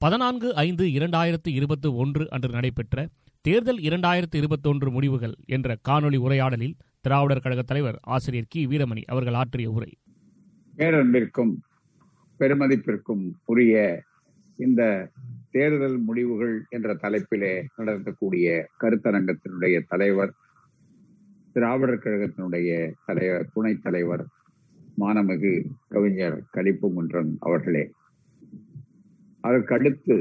பதினான்கு ஐந்து இரண்டாயிரத்து இருபத்தி ஒன்று அன்று நடைபெற்ற தேர்தல் இரண்டாயிரத்து இருபத்தொன்று முடிவுகள் என்ற காணொலி உரையாடலில் திராவிடர் கழக தலைவர் ஆசிரியர் கி. வீரமணி அவர்கள் ஆற்றிய உரை. பேரன்பிற்கும் பெருமதிப்பிற்கும் உரிய இந்த தேர்தல் முடிவுகள் என்ற தலைப்பிலே நடத்தக்கூடிய கருத்தரங்கத்தினுடைய தலைவர் திராவிடர் கழகத்தினுடைய தலைவர் துணைத் தலைவர் மாணமிகு கவிஞர் கலிப்புங்குன்றன் அவர்களே. அதற்கடுத்து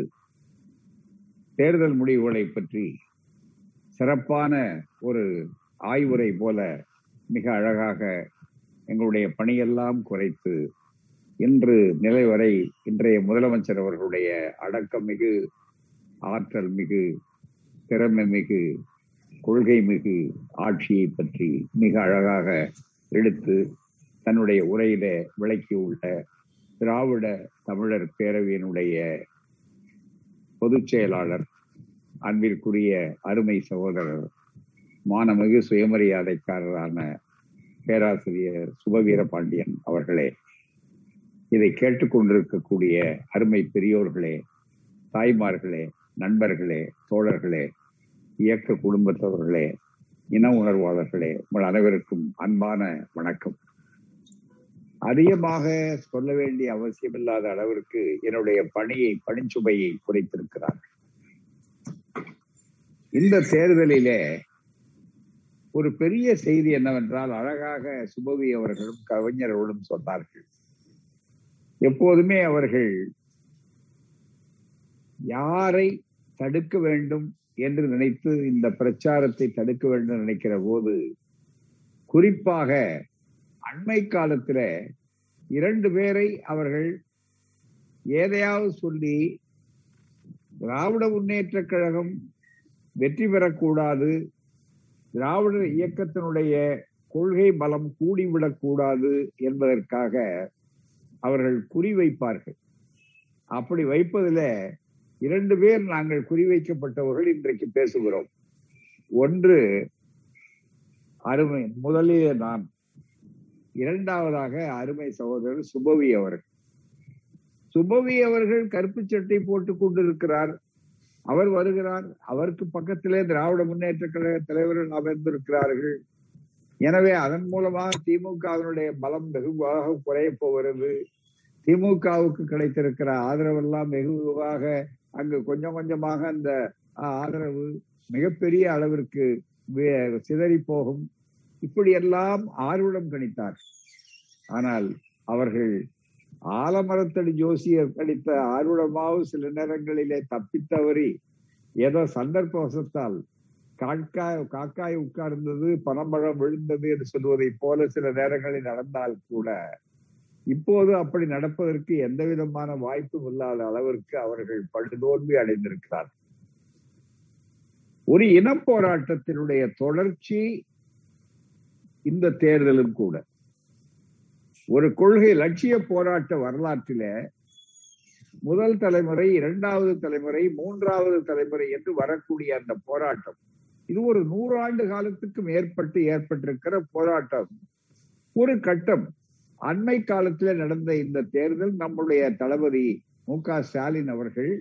தேர்தல் முடிவுகளை பற்றி சிறப்பான ஒரு ஆய்வுரை போல மிக அழகாக எங்களுடைய பணியெல்லாம் குறைத்து இன்று நிலை வரை இன்றைய முதலமைச்சர் அவர்களுடைய அடக்கம் மிகு ஆற்றல் மிகு திறமை மிகு கொள்கை மிகு ஆட்சியை பற்றி மிக அழகாக எடுத்து தன்னுடைய உரையில விளக்கியுள்ள திராவிட தமிழர் பேரவையினுடைய பொதுச் செயலாளர் அன்பிற்குரிய அருமை சகோதரர் மானமிகு சுயமரியாதைக்காரரான பேராசிரியர் சுபவீர பாண்டியன் அவர்களே இதை கேட்டுக்கொண்டிருக்கக்கூடிய அருமை பெரியோர்களே தாய்மார்களே நண்பர்களே தோழர்களே இயக்க குடும்பத்தவர்களே இன உணர்வாளர்களே உங்கள் அனைவருக்கும் அன்பான வணக்கம். அதிகமாக சொல்ல வேண்டிய அவசியமில்லாத அளவிற்கு என்னுடைய பணியை பணிச்சுமையை குறைத்திருக்கிறார். இந்த தேர்தலிலே ஒரு பெரிய செய்தி என்னவென்றால் அழகாக சுபவி அவர்களும் கவிஞர்களும் சொன்னார்கள். எப்போதுமே அவர்கள் யாரை தடுக்க வேண்டும் என்று நினைத்து இந்த பிரச்சாரத்தை தடுக்க வேண்டும் நினைக்கிற போது குறிப்பாக அண்மை காலத்துல இரண்டு பேரை அவர்கள் ஏதையாவது சொல்லி திராவிட முன்னேற்ற கழகம் வெற்றி பெறக்கூடாது திராவிடர் இயக்கத்தினுடைய கொள்கை பலம் கூடிவிடக்கூடாது என்பதற்காக அவர்கள் குறிவைப்பார்கள் அப்படி வைப்பதில் இரண்டு பேர் நாங்கள் குறிவைக்கப்பட்டவர்கள் இன்றைக்கு பேசுகிறோம். ஒன்று அருமை முதலிய நான் இரண்டாவதாக அருமை சகோதரர் சுபவி அவர்கள். சுபவி அவர்கள் கருப்பு சட்டை போட்டுக் கொண்டிருக்கிறார். அவர் வருகிறார். அவருக்கு பக்கத்திலே திராவிட முன்னேற்ற கழக தலைவர்கள் அமர்ந்திருக்கிறார்கள். எனவே அதன் மூலமாக திமுகவினுடைய பலம் வெகுவாக குறைய போகிறது. திமுகவுக்கு கிடைத்திருக்கிற ஆதரவெல்லாம் வெகுவாக அங்கு கொஞ்சம் கொஞ்சமாக அந்த ஆதரவு மிகப்பெரிய அளவிற்கு சிதறி போகும். இப்படியெல்லாம் ஆர்வலம் கணித்தார். ஆனால் அவர்கள் ஆலமரத்தடி ஜோசியர் கணித்த ஆர்வலமாவது சில நேரங்களிலே தப்பித்தவறி ஏதோ சந்தர்ப்பவசத்தால் காக்காய் காக்காய் உட்கார்ந்தது பனம்பழம் விழுந்தது என்று சொல்வதை போல சில நேரங்களில் நடந்தால் கூட இப்போது அப்படி நடப்பதற்கு எந்த விதமான வாய்ப்பும் இல்லாத அளவிற்கு அவர்கள் படுதோல்வி அடைந்திருக்கிறார் ஒரு இன போராட்டத்தினுடைய தொடர்ச்சி இந்த தேர்தலும் கூட. ஒரு கொள்கை லட்சிய போராட்ட வரலாற்றில முதல் தலைமுறை இரண்டாவது தலைமுறை மூன்றாவது தலைமுறை என்று வரக்கூடிய அந்த போராட்டம். இது ஒரு நூறாண்டு காலத்துக்கு மேற்பட்டு ஏற்பட்டிருக்கிற போராட்டம். ஒரு கட்டம். அண்மை காலத்துல நடந்த இந்த தேர்தல் நம்முடைய தளபதி மு க ஸ்டாலின் அவர்கள்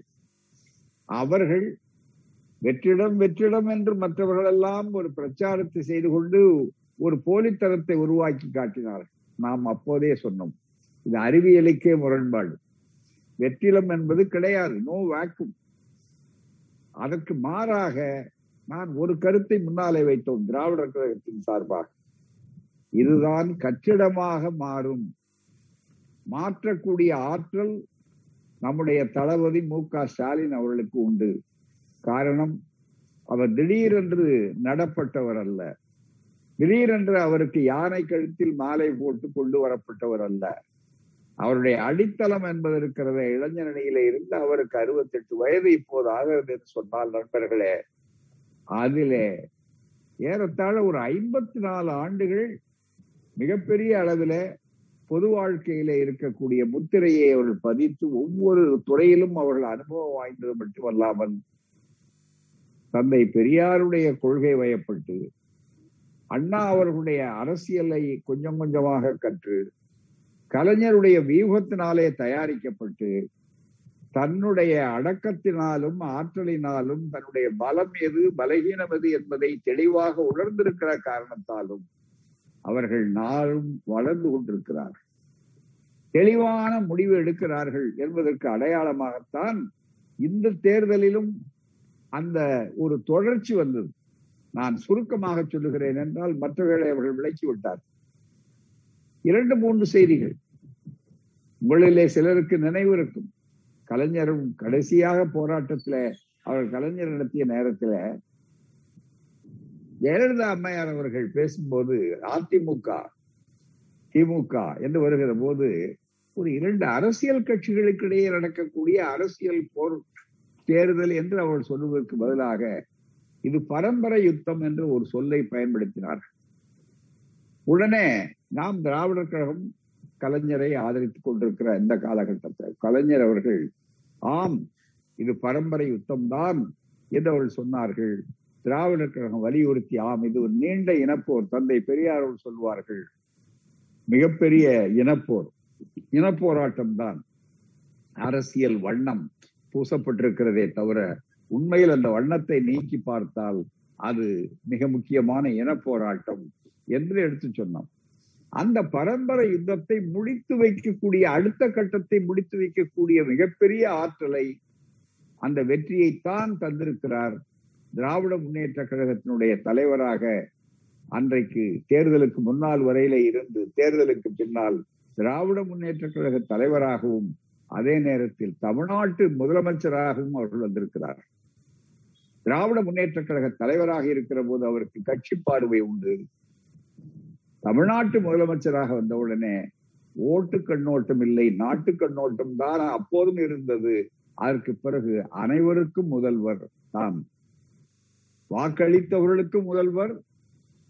அவர்கள் வெற்றிடம் வெற்றிடம் என்று மற்றவர்கள் எல்லாம் ஒரு பிரச்சாரத்தை செய்து கொண்டு ஒரு போலித்தனத்தை உருவாக்கி காட்டினார்கள். நாம் அப்போதே சொன்னோம் இது அறிவியலுக்கே முரண்பாடு. வெற்றிலம் என்பது கிடையாது நோ வேக்கும் அதற்கு மாறாக நான் ஒரு கருத்தை முன்னாலே வைத்தோம் திராவிடர் கழகத்தின் சார்பாக. இதுதான் கட்டிடமாக மாறும். மாற்றக்கூடிய ஆற்றல் நம்முடைய தளபதி மு க ஸ்டாலின் அவர்களுக்கு உண்டு. காரணம் அவர் திடீரென்று நடப்பட்டவர் அல்ல. திடீரென்று அவருக்கு யானை கழுத்தில் மாலை போட்டு கொண்டு வரப்பட்டவர் அல்ல. அவருடைய அடித்தளம் என்பது இருக்கிறத இளைஞரணியில இருந்து அவருக்கு அறுபத்தெட்டு வயது இப்போது ஆகிறது என்று சொன்னால் நண்பர்களே அதிலே ஏறத்தாழ ஒரு ஐம்பத்தி நாலு ஆண்டுகள் மிகப்பெரிய அளவில பொது வாழ்க்கையில இருக்கக்கூடிய முத்திரையை அவர்கள் பதித்து ஒவ்வொரு துறையிலும் அவர்கள் அனுபவம் வாய்ந்தது மட்டுமல்லாமல் தந்தை பெரியாருடைய கொள்கை வயப்பட்டு அண்ணா அவர்களுடைய அரசியலை கொஞ்சம் கொஞ்சமாக கற்று கலைஞருடைய வியூகத்தினாலே தயாரிக்கப்பட்டு தன்னுடைய அடக்கத்தினாலும் ஆற்றலினாலும் தன்னுடைய பலம் எது பலகீனம் எது என்பதை தெளிவாக உணர்ந்திருக்கிற காரணத்தாலும் அவர்கள் நாளும் வளர்ந்து கொண்டிருக்கிறார்கள். தெளிவான முடிவு எடுக்கிறார்கள் என்பதற்கு அடையாளமாகத்தான் இந்த தேர்தலிலும் அந்த ஒரு தொடர்ச்சி வந்தது. நான் சுருக்கமாக சொல்லுகிறேன் என்றால் மற்றவர்களை அவர்கள் விளக்கி விட்டார். இரண்டு மூன்று செய்திகள். உங்களிலே சிலருக்கு நினைவு இருக்கும். கலைஞரும் கடைசியாக போராட்டத்துல அவர் கலைஞர் நடத்திய நேரத்துல ஜெயலலிதா அம்மையார் அவர்கள் பேசும்போது அதிமுக திமுக என்று வருகிற போது ஒரு இரண்டு அரசியல் கட்சிகளுக்கு இடையே நடக்கக்கூடிய அரசியல் போர் தேர்தல் என்று அவள் சொல்லுவதற்கு பதிலாக இது பரம்பரை யுத்தம் என்று ஒரு சொல்லை பயன்படுத்தினார் உடனே நாம் திராவிடர் கழகம் கலைஞரை ஆதரித்துக் கொண்டிருக்கிற இந்த காலகட்டத்தில் கலைஞர் அவர்கள் ஆம் இது பரம்பரை யுத்தம் தான் என்று அவர்கள் சொன்னார்கள். திராவிடர் கழகம் வலியுறுத்தி ஆம் இது ஒரு நீண்ட இனப்போர் தந்தை பெரியார் அவர்கள் சொல்வார்கள். மிகப்பெரிய இனப்போர் இனப்போராட்டம் தான் அரசியல் வண்ணம் பூசப்பட்டிருக்கிறதே தவிர உண்மையில் அந்த வண்ணத்தை நீக்கி பார்த்தால் அது மிக முக்கியமான இன போராட்டம் என்று எடுத்து சொன்னோம். அந்த பரம்பரை யுத்தத்தை முடித்து வைக்கக்கூடிய அடுத்த கட்டத்தை முடித்து வைக்கக்கூடிய மிகப்பெரிய ஆற்றலை அந்த வெற்றியைத்தான் தந்திருக்கிறார் திராவிட முன்னேற்ற கழகத்தினுடைய தலைவராக அன்றைக்கு தேர்தலுக்கு முன்னால் வரையில இருந்து தேர்தலுக்கு பின்னால் திராவிட முன்னேற்ற கழக தலைவராகவும் அதே நேரத்தில் தமிழ்நாட்டு முதலமைச்சராகவும் அவர்கள் வந்திருக்கிறார். திராவிட முன்னேற்ற கழக தலைவராக இருக்கிற போது அவருக்கு கட்சி பார்வை உண்டு. தமிழ்நாட்டு முதலமைச்சராக வந்தவுடனே ஓட்டு கண்ணோட்டம் இல்லை நாட்டு கண்ணோட்டம் தான் அப்போதும் இருந்தது. அதற்கு பிறகு அனைவருக்கும் முதல்வர் தான். வாக்களித்தவர்களுக்கு முதல்வர்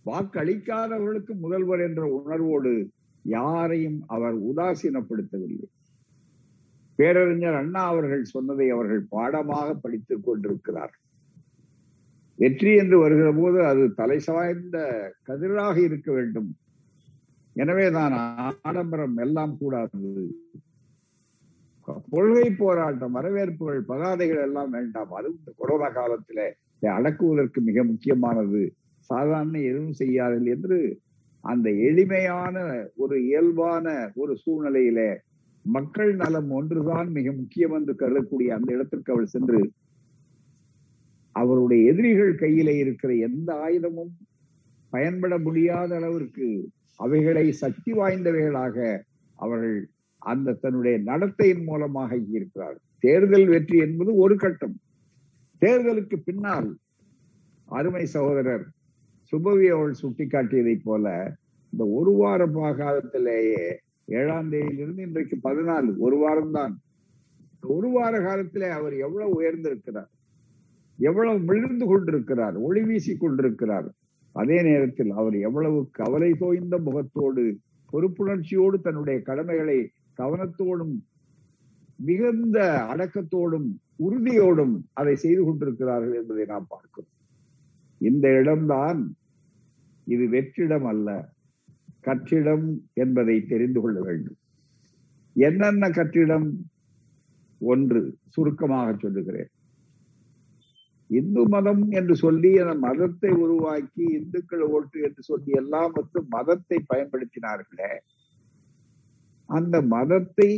வாக்களிக்காதவர்களுக்கு முதல்வர் என்ற உணர்வோடு யாரையும் அவர் உதாசீனப்படுத்தவில்லை. பேரறிஞர் அண்ணா அவர்கள் சொன்னதை அவர்கள் பாடமாக படித்துக் கொண்டிருக்கிறார் வெற்றி என்று வருகிற போது அது தலை சாய்ந்த கதிராக இருக்க வேண்டும். எனவேதான் ஆடம்பரம் எல்லாம் கூடாது. கொள்கை போராட்டம் வரவேற்புகள் பகாதைகள் எல்லாம் வேண்டாம். அது இந்த கொரோனா காலத்துல அடக்குவதற்கு மிக முக்கியமானது. சாதாரண எதுவும் செய்யாதீர்கள் என்று அந்த எளிமையான ஒரு இயல்பான ஒரு சூழ்நிலையில மக்கள் நலம் ஒன்றுதான் மிக முக்கியம் என்று கருதக்கூடிய அந்த இடத்திற்கு அவள் சென்று அவருடைய எதிரிகள் கையில இருக்கிற எந்த ஆயுதமும் பயன்பட முடியாத அளவிற்கு அவைகளை சக்தி வாய்ந்தவைகளாக அவர்கள் அந்த தன்னுடைய நடத்தையின் மூலமாக இருக்கிறார். தேர்தல் வெற்றி என்பது ஒரு கட்டம். தேர்தலுக்கு பின்னால் அருமை சகோதரர் சுபவி அவள் சுட்டிக்காட்டியதை போல இந்த ஒரு வார காலத்திலேயே ஏழாம் தேதியிலிருந்து இன்றைக்கு பதினாலு ஒரு வாரம்தான். ஒரு வார காலத்திலே அவர் எவ்வளவு உயர்ந்திருக்கிறார்? எவ்வளவு விழுந்து கொண்டிருக்கிறார் ஒளி வீசி கொண்டிருக்கிறார். அதே நேரத்தில் அவர் எவ்வளவு கவலை தோய்ந்த முகத்தோடு பொறுப்புணர்ச்சியோடு தன்னுடைய கடமைகளை கவனத்தோடும் மிகுந்த அடக்கத்தோடும் உறுதியோடும் அதை செய்து கொண்டிருக்கிறார்கள் என்பதை நாம் பார்க்கிறோம். இந்த இடம்தான் இது வெற்றிடம் அல்ல கற்றிடம் என்பதை தெரிந்து கொள்ள வேண்டும். என்னென்ன கற்றிடம்? ஒன்று சுருக்கமாக சொல்லுகிறேன். இந்து மதம் என்று சொல்லி அந்த மதத்தை உருவாக்கி இந்துக்கள் ஓட்டு என்று சொல்லி எல்லாம் வந்து மதத்தை பயன்படுத்தினார்களே அந்த மதத்தை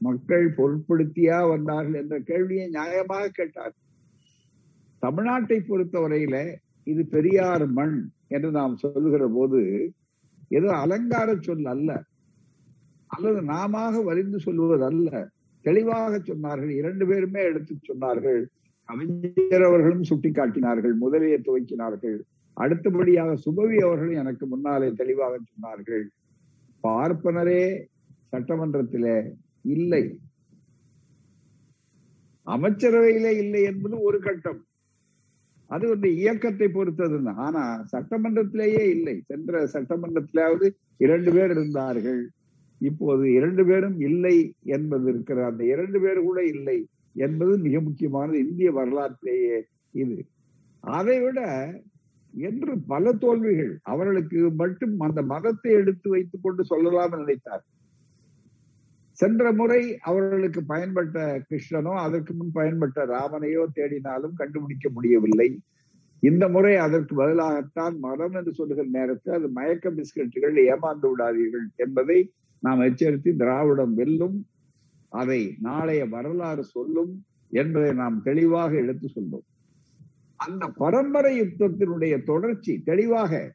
மக்கள் பொருட்படுத்தியா வந்தார்கள் என்ற கேள்வியை நியாயமாக கேட்டார். தமிழ்நாட்டை பொறுத்தவரையில இது பெரியார் மண் என்று நாம் சொல்லுகிற போது ஏதோ அலங்கார சொல் அல்ல அல்லது நாம வரிந்து சொல்லுவது அல்ல. தெளிவாக சொன்னார்கள் இரண்டு பேருமே எடுத்து சொன்னார்கள். கவிஞர் அவர்களும் சுட்டிக்காட்டினார்கள் முதலே துவக்கினார்கள். அடுத்தபடியாக சுபவி அவர்கள் எனக்கு முன்னாலே தெளிவாக சொன்னார்கள் பார்ப்பனரே சட்டமன்றத்திலே இல்லை. அமைச்சரவையிலே இல்லை என்பது ஒரு கட்டம். அது வந்து இயக்கத்தை பொறுத்தது ஆனா சட்டமன்றத்திலேயே இல்லை. சென்ற சட்டமன்றத்திலாவது இரண்டு பேர் இருந்தார்கள். இப்போது இரண்டு பேரும் இல்லை என்பது இருக்கிற அந்த இரண்டு பேர் கூட இல்லை. என்பது மிக முக்கியமானது. இந்திய வரலாற்றிலேயே இது. அதை விட என்று பல தோல்விகள் அவர்களுக்கு மட்டும் அந்த மதத்தை எடுத்து வைத்துக் கொண்டு சொல்லலாம் நினைத்தார். சென்ற முறை அவர்களுக்கு பயன்பட்ட கிருஷ்ணனோ அதற்கு முன் பயன்பட்ட ராமனையோ தேடினாலும் கண்டுபிடிக்க முடியவில்லை. இந்த முறை அதற்கு பதிலாகத்தான் மரம் என்று சொல்லுகிற நேரத்தில் அது மயக்க பிஸ்கட்டுகள் ஏமாந்து விடாதீர்கள் என்பதை நாம் எச்சரித்து திராவிடம் வெல்லும் அதை நாளைய வரலாறு சொல்லும் என்பதை நாம் தெளிவாக எடுத்து சொல்வோம் அந்த பரம்பரை யுத்தத்தினுடைய தொடர்ச்சி தெளிவாக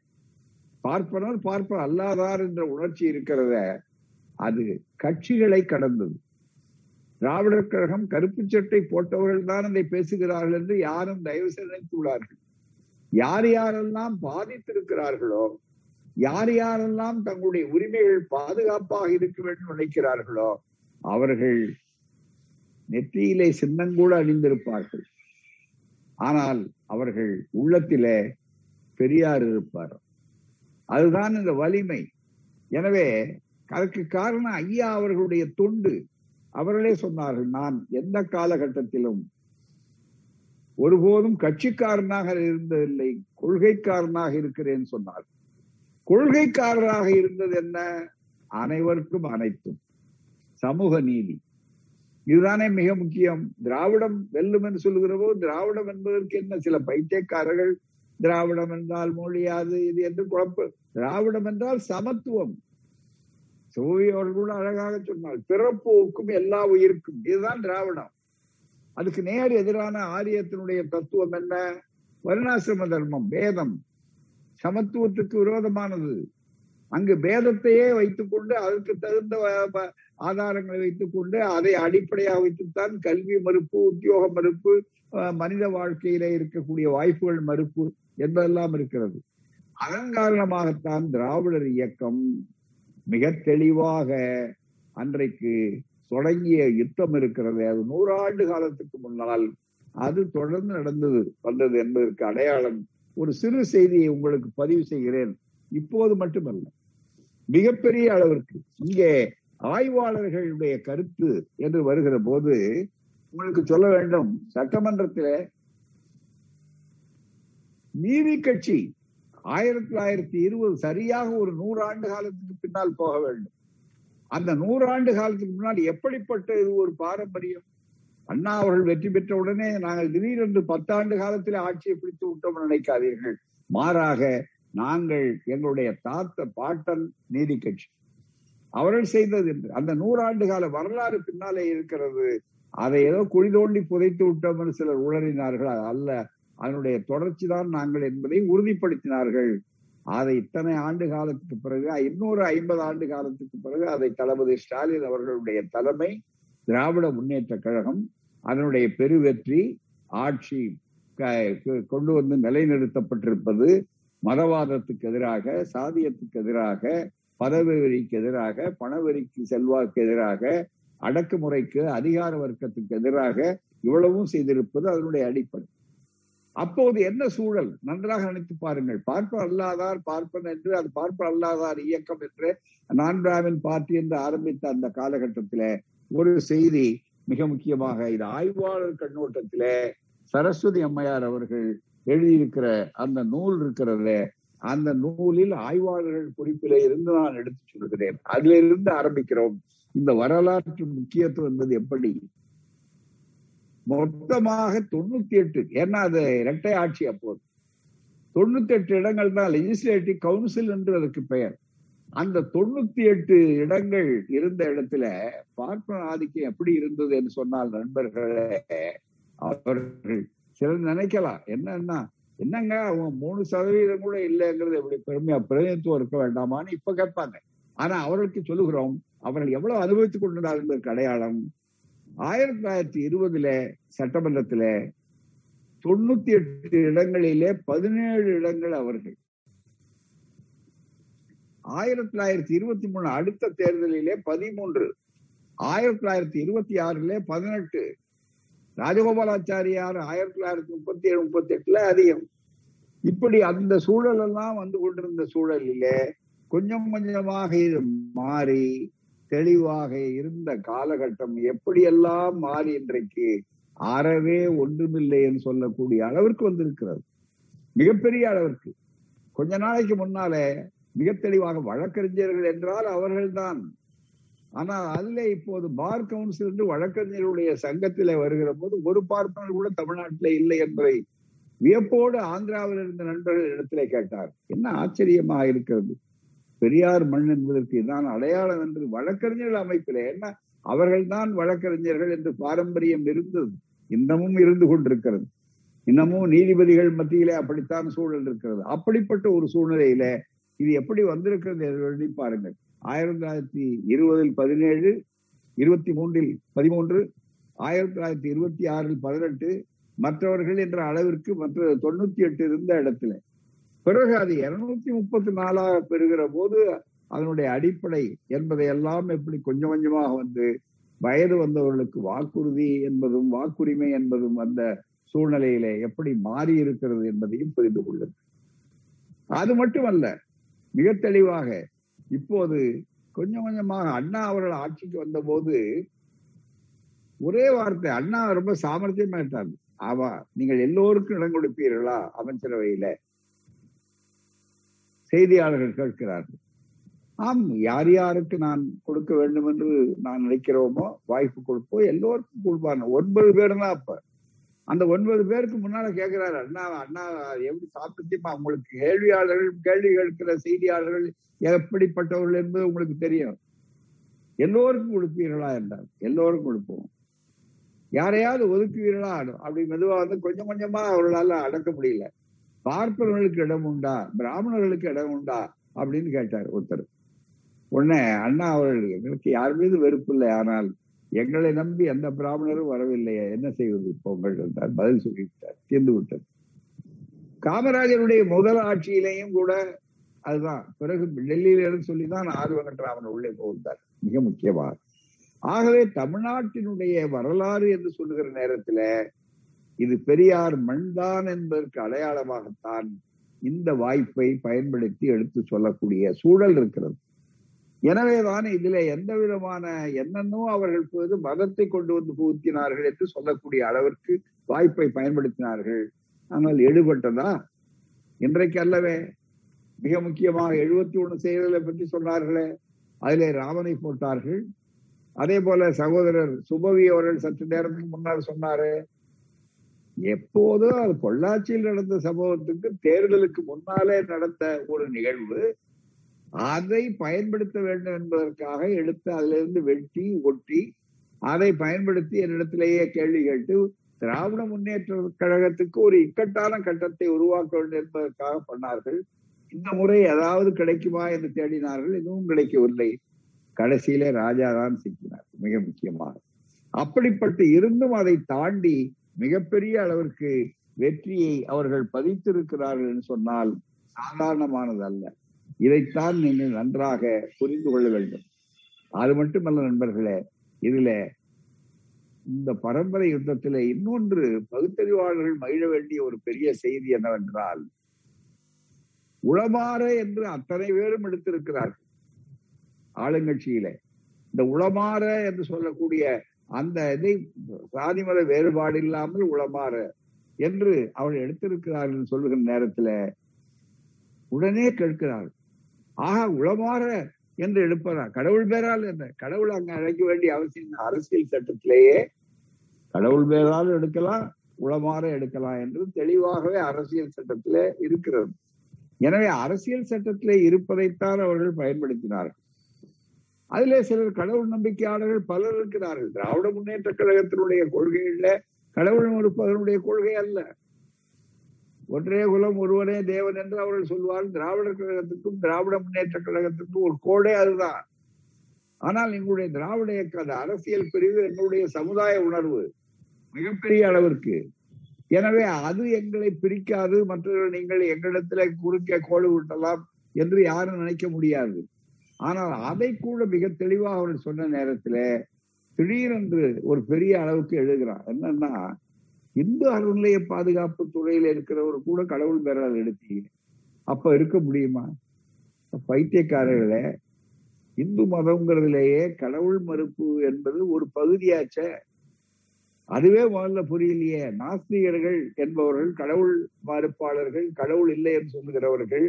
பார்ப்பனர் பார்ப்பர் அல்லாதார் என்ற உணர்ச்சி இருக்கிறத அது கட்சிகளை கடந்தது. திராவிடர் கழகம் கருப்பு சட்டை போட்டவர்கள் தான் அதை பேசுகிறார்கள் என்று யாரும் தயவு செய்துள்ளார்கள் யார் யாரெல்லாம் பாதித்திருக்கிறார்களோ யார் யாரெல்லாம் தங்களுடைய உரிமைகள் பாதுகாப்பாக இருக்க வேண்டும் நினைக்கிறார்களோ அவர்கள் நெற்றியிலே சின்னங்கூட அணிந்திருப்பார்கள். ஆனால் அவர்கள் உள்ளத்திலே பெரியார் இருப்பார். அதுதான் இந்த வலிமை. எனவே அதற்கு காரணம் ஐயா அவர்களுடைய தொண்டு. அவர்களே சொன்னார்கள் நான் எந்த காலகட்டத்திலும் ஒருபோதும் கட்சிக்காரனாக இருந்ததில்லை கொள்கைக்காரனாக இருக்கிறேன் சொன்னார் கொள்கைக்காரராக இருந்தது என்ன? அனைவருக்கும் அனைத்தும். சமூக நீதி. இதுதானே மிக முக்கியம். திராவிடம் வெல்லும் என்று சொல்லுகிற போது திராவிடம் என்பதற்கு என்ன? சில பைத்தியக்காரர்கள் திராவிடம் என்றால் மொழியாது இது என்று குழப்ப திராவிடம் என்றால் சமத்துவம். சோவி அவர்கள் கூட அழகாக சொன்னால் பிறப்போக்கும் எல்லா உயிருக்கும். இதுதான் திராவிடம். அதுக்கு நேர் எதிரான ஆரியத்தினுடைய தத்துவம் என்ன? வருணாசிரம தர்மம் வேதம். சமத்துவத்துக்கு விரோதமானது. அங்கு பேதத்தையே வைத்துக்கொண்டு அதற்கு தகுந்த ஆதாரங்களை வைத்துக் கொண்டு அதை அடிப்படையாக வைத்துத்தான் கல்வி மறுப்பு உத்தியோக மறுப்பு மனித வாழ்க்கையில இருக்கக்கூடிய வாய்ப்புகள் மறுப்பு என்பதெல்லாம் இருக்கிறது. அதன் காரணமாகத்தான் திராவிடர் இயக்கம் மிக தெளிவாக அன்றைக்கு தொடங்கிய யுத்தம் இருக்கிறது. அது நூறாண்டு காலத்துக்கு முன்னால் அது தொடர்ந்து நடந்தது வந்தது என்பதற்கு அடையாளம் ஒரு சிறு செய்தியை உங்களுக்கு பதிவு செய்கிறேன். இப்போது மட்டுமல்ல. மிகப்பெரிய அளவிற்கு. இங்கே ஆய்வாளர்களுடைய கருத்து என்று வருகிற போது உங்களுக்கு சொல்ல வேண்டும் சட்டமன்றத்தில் நீதி கட்சி ஆயிரத்தி தொள்ளாயிரத்தி இருபது சரியாக ஒரு நூறு ஆண்டு காலத்துக்கு பின்னால் போக வேண்டும். அந்த நூறாண்டு காலத்துக்கு முன்னால் எப்படிப்பட்ட இது ஒரு பாரம்பரியம்? அண்ணா அவர்கள் வெற்றி பெற்ற உடனே நாங்கள் திடீரென்று பத்தாண்டு காலத்தில் ஆட்சியை பிடித்து விட்டோம் நினைக்காதீர்கள். மாறாக நாங்கள் எங்களுடைய தாத்த பாட்டன் நீதி கட்சி. அவர்கள் செய்தது என்று. அந்த நூறாண்டு கால வரலாறு பின்னாலே இருக்கிறது. அதை ஏதோ குழி தோண்டி புதைத்து விட்டோம் என்று சிலர் உளறினார்கள். அல்ல. அதனுடைய தொடர்ச்சி தான் நாங்கள் என்பதை உறுதிப்படுத்தினார்கள். அதை இத்தனை ஆண்டு காலத்துக்கு பிறகு இன்னொரு ஐம்பது ஆண்டு காலத்துக்கு பிறகு அதை தளபதி ஸ்டாலின் அவர்களுடைய தலைமை திராவிட முன்னேற்ற கழகம் அதனுடைய பெருவெற்றி ஆட்சி கொண்டு வந்து நிலைநிறுத்தப்பட்டிருப்பது மதவாதத்துக்கு எதிராக சாதியத்துக்கு எதிராக பதவி வரிக்கு எதிராக பணவரிக்கு செல்வாக்கு எதிராக அடக்குமுறைக்கு அதிகார வர்க்கத்துக்கு எதிராக இவ்வளவும் செய்திருப்பது அதனுடைய அடிப்படை. அப்போது என்ன சூழல்? நன்றாக நினைத்து பாருங்கள். பார்ப்பர் அல்லாதார் பார்ப்பன் என்று அது பார்ப்பர் அல்லாதார் இயக்கம் என்று நான் பிராமின் பார்ட்டி என்று ஆரம்பித்த அந்த காலகட்டத்தில ஒரு செய்தி மிக முக்கியமாக இது ஆய்வாளர் கண்ணோட்டத்திலே சரஸ்வதி அம்மையார் அவர்கள் எழுதியிருக்கிற அந்த நூல் இருக்கிறது அந்த நூலில் ஆய்வாளர்கள் குறிப்பில இருந்து நான் எடுத்து சொல்கிறேன். அதுல இருந்து ஆரம்பிக்கிறோம். இந்த வரலாற்று முக்கியத்துவம் என்பது எப்படி? மொத்தமாக தொண்ணூத்தி எட்டு ஏன்னா அது இரட்டை ஆட்சி அப்போது. தொண்ணூத்தி எட்டு இடங்கள் தான் லெஜிஸ்லேட்டிவ் கவுன்சில் என்று அதற்கு பெயர். அந்த தொண்ணூத்தி எட்டு இடங்கள் இருந்த இடத்துல பார்ப்பன ஆதிக்கம் எப்படி இருந்தது என்று சொன்னால் நண்பர்களே அவர்கள் சிலர் நினைக்கலாம். என்னன்னா என்னங்க அவன் மூணு சதவீதம் கூட இல்லைங்கிறது எப்படி பெருமையா பிரதிநிதித்துவம் இருக்க வேண்டாமான்னு இப்ப கேட்பாங்க. ஆனா அவர்களுக்கு சொல்லுகிறோம் அவர்கள் எவ்வளவு அனுபவித்துக் கொண்டிருந்தார் அடையாளம் ஆயிரத்தி தொள்ளாயிரத்தி இருபதுல சட்டமன்றத்துல தொண்ணூத்தி எட்டு இடங்களிலே பதினேழு இடங்கள் அவர்கள். ஆயிரத்தி தொள்ளாயிரத்தி இருபத்தி மூணு அடுத்த தேர்தலிலே பதிமூன்று ஆயிரத்தி தொள்ளாயிரத்தி இருபத்தி ஆறுல பதினெட்டு ராஜகோபாலாச்சாரியார் ஆயிரத்தி தொள்ளாயிரத்தி முப்பத்தி ஏழு முப்பத்தி எட்டுல அதிகம். இப்படி அந்த சூழல் எல்லாம் வந்து கொண்டிருந்த சூழலிலே கொஞ்சம் கொஞ்சமாக இது மாறி தெளிவாக இருந்த காலகட்டம் எப்படியெல்லாம் மாறி இன்றைக்கு அறவே ஒன்றுமில்லை என்று சொல்லக்கூடிய அளவிற்கு வந்திருக்கிறது. மிகப்பெரிய அளவிற்கு. கொஞ்ச நாளைக்கு முன்னாலே மிக தெளிவாக வழக்கறிஞர்கள் என்றால் அவர்கள்தான். ஆனால் அதுல இப்போது பார் கவுன்சில் என்று வழக்கறிஞருடைய சங்கத்திலே வருகிற போது ஒரு பார்ப்பனர் கூட தமிழ்நாட்டில் இல்லை என்பதை வியப்போடு ஆந்திராவில் இருந்த நண்பர்கள் இடத்திலே கேட்டார். என்ன ஆச்சரியமா இருக்கிறது? பெரியார் மண் என்பதற்கு இதுதான் அடையாளம் என்று வழக்கறிஞர்கள் அமைப்பிலே என்ன? அவர்கள் தான் வழக்கறிஞர்கள் என்று பாரம்பரியம் இருந்தது. இன்னமும் இருந்து கொண்டிருக்கிறது. இன்னமும் நீதிபதிகள் மத்தியிலே அப்படித்தான் சூழல் இருக்கிறது. அப்படிப்பட்ட ஒரு சூழ்நிலையில இது எப்படி வந்திருக்கிறது என்று பாருங்கள். ஆயிரத்தி தொள்ளாயிரத்தி இருபதில் பதினேழு இருபத்தி மூன்றில் பதிமூன்று ஆயிரத்தி தொள்ளாயிரத்தி இருபத்தி ஆறில் பதினெட்டு மற்றவர்கள் என்ற அளவிற்கு மற்ற தொண்ணூத்தி எட்டு இருந்த இடத்துல. பிறகு அது இருநூத்தி முப்பத்தி நாலாக பெறுகிற போது அதனுடைய அடிப்படை என்பதை எல்லாம் எப்படி கொஞ்சம் கொஞ்சமாக வந்து வயது வந்தவர்களுக்கு வாக்குறுதி என்பதும் வாக்குரிமை என்பதும் அந்த சூழ்நிலையிலே எப்படி மாறி இருக்கிறது என்பதையும் புரிந்து கொள்ளுங்கள். அது மட்டுமல்ல மிக தெளிவாக இப்போது கொஞ்சம் கொஞ்சமாக அண்ணா அவர்கள் ஆட்சிக்கு வந்த போது ஒரே வார்த்தை அண்ணா ரொம்ப சாமர்த்தியமாயிட்டார். ஆமா நீங்கள் எல்லோருக்கும் இடம் கொடுப்பீர்களா அமைச்சரவையில? செய்தியாளர்கள் கேட்கிறார்கள். ஆம் யார் யாருக்கு நான் கொடுக்க வேண்டும் என்று நான் நினைக்கிறோமோ வாய்ப்பு கொடுப்போம் எல்லோருக்கும் கொடுப்பாங்க ஒன்பது பேர் தான் அப்ப. அந்த ஒன்பது பேருக்கு முன்னால கேட்கிறாரு அண்ணா அண்ணா எப்படி சாப்பிட்டுமா உங்களுக்கு கேள்வியாளர்கள் கேள்வி கேட்கிற செய்தியாளர்கள் எப்படிப்பட்டவர்கள் என்பது உங்களுக்கு தெரியும். எல்லோருக்கும் கொடுப்பீர்களா என்றார். எல்லோருக்கும் கொடுப்போம். யாரையாவது ஒதுக்குவீர்களா? அப்படி மெதுவா வந்து கொஞ்சம் கொஞ்சமா அவர்களால அடக்க முடியல. பார்ப்பவர்களுக்கு இடம் உண்டா? பிராமணர்களுக்கு இடம் உண்டா? அப்படின்னு கேட்டார் ஒருத்தர். உடனே அண்ணா அவர்கள் எங்களுக்கு யார் மீது வெறுப்பு இல்லை ஆனால் எங்களை நம்பி எந்த பிராமணரும் வரவில்லையா. என்ன செய்வது? பொங்கல் என்றார் பதில் சொல்லிவிட்டார் தீர்ந்து விட்டது. காமராஜருடைய முதல் ஆட்சியிலேயும் கூட அதுதான். பிறகு டெல்லியில இருந்து சொல்லிதான் ஆர் வெங்கட்ராமன் உள்ளே போகிறார் மிக முக்கியமாக. ஆகவே தமிழ்நாட்டினுடைய வரலாறு என்று சொல்லுகிற நேரத்துல இது பெரியார் மண்தான் என்பதற்கு அடையாளமாகத்தான் இந்த வாய்ப்பை பயன்படுத்தி எடுத்து சொல்லக்கூடிய சூழல் இருக்கிறது. எனவேதான் இதுல எந்த விதமான என்னென்னோ அவர்கள் போது மதத்தை கொண்டு வந்து புகுத்தினார்கள் என்று சொல்லக்கூடிய அளவிற்கு வாய்ப்பை பயன்படுத்தினார்கள். ஆனால் எடுபட்டதா? இன்றைக்கு அல்லவே மிக முக்கியமாக எழுபத்தி ஒண்ணு செயல்களை பற்றி சொன்னார்களே. அதிலே ராமனை போட்டார்கள். அதே போல சகோதரர் சுபவி அவர்கள் சற்று நேரத்துக்கு முன்னால் சொன்னாரு எப்போதோ அது பொள்ளாச்சியில் நடந்த சம்பவத்துக்கு தேர்தலுக்கு முன்னாலே நடந்த ஒரு நிகழ்வு அதை பயன்படுத்த வேண்டும் என்பதற்காக எடுத்து அதிலிருந்து வெட்டி ஒட்டி அதை பயன்படுத்தி என்னிடத்திலேயே கேள்வி கேட்டு திராவிட முன்னேற்ற கழகத்துக்கு ஒரு இக்கட்டான கட்டத்தை உருவாக்க வேண்டும் என்பதற்காக பண்ணார்கள். இந்த முறை ஏதாவது கிடைக்குமா என்று தேடினார்கள் எதுவும் கிடைக்கவில்லை. கடைசியிலே ராஜா தான் சிக்கினார் மிக முக்கியமாக. அப்படிப்பட்டு இருந்தும் அதை தாண்டி மிகப்பெரிய அளவிற்கு வெற்றியை அவர்கள் பதித்திருக்கிறார்கள் என்று சொன்னால் சாதாரணமானது அல்ல இதைத்தான் நீங்கள் நன்றாக புரிந்து கொள்ள வேண்டும். அது மட்டுமல்ல நண்பர்களே இதுல இந்த பரம்பரை யுத்தத்திலே இன்னொன்று பகுத்தறிவாளர்கள் மகிழ வேண்டிய ஒரு பெரிய செய்தி என்னவென்றால் உளமாற என்று அத்தனை பேரும் எடுத்திருக்கிறார்கள் ஆளுங்கட்சியில. இந்த உளமாற என்று சொல்லக்கூடிய அந்த இதை சாதிமத வேறுபாடு இல்லாமல் உளமாற என்று அவள் எடுத்திருக்கிறார்கள் சொல்லுகிற நேரத்துல உடனே கேட்கிறார் ஆஹா உளமாற என்று எடுப்பதா கடவுள் பேரால் என்ன? கடவுள் அங்க அழைக்க வேண்டிய அவசியம் அரசியல் சட்டத்திலேயே கடவுள் பேரால் எடுக்கலாம் உளமாற எடுக்கலாம் என்று தெளிவாகவே அரசியல் சட்டத்திலே இருக்கிறது. எனவே அரசியல் சட்டத்திலே இருப்பதைத்தான் அவர்கள் பயன்படுத்தினார்கள். அதிலே சிலர் கடவுள் நம்பிக்கையாளர்கள் பலர் இருக்கிறார்கள். திராவிட முன்னேற்ற கழகத்தினுடைய கொள்கைகள்ல கடவுள் மறுப்பதனுடைய கொள்கை அல்ல. ஒன்றே குலம் ஒருவனே தேவன் என்று அவர்கள் சொல்வார் திராவிடர் கழகத்துக்கும் திராவிட முன்னேற்ற கழகத்துக்கும் ஒரு கோடே அதுதான். ஆனால் எங்களுடைய திராவிட இயக்க அந்த அரசியல் பிரிவு எங்களுடைய சமுதாய உணர்வு மிகப்பெரிய அளவிற்கு. எனவே அது எங்களை பிரிக்காது மற்றவர்கள் நீங்கள் எங்களிடத்துல குறுக்க கோடு விட்டலாம் என்று யாரும் நினைக்க முடியாது. ஆனால் அதை கூட மிக தெளிவாக அவர்கள் சொன்ன நேரத்துல திடீரென்று ஒரு பெரிய அளவுக்கு எழுதுகிறான் என்னன்னா இந்து அறநிலைய பாதுகாப்பு துறையில இருக்கிறவர் கூட கடவுள் பேரால் எடுத்தீங்க அப்ப இருக்க முடியுமா? பைத்தியக்காரர்களே இந்து மதம்ங்கிறதுலேயே கடவுள் மறுப்பு என்பது ஒரு பகுதியாச்ச. அதுவே முதல்ல புரியலையே. நாஸ்திகர்கள் என்பவர்கள் கடவுள் மறுப்பாளர்கள் கடவுள் இல்லை என்று சொல்லுகிறவர்கள்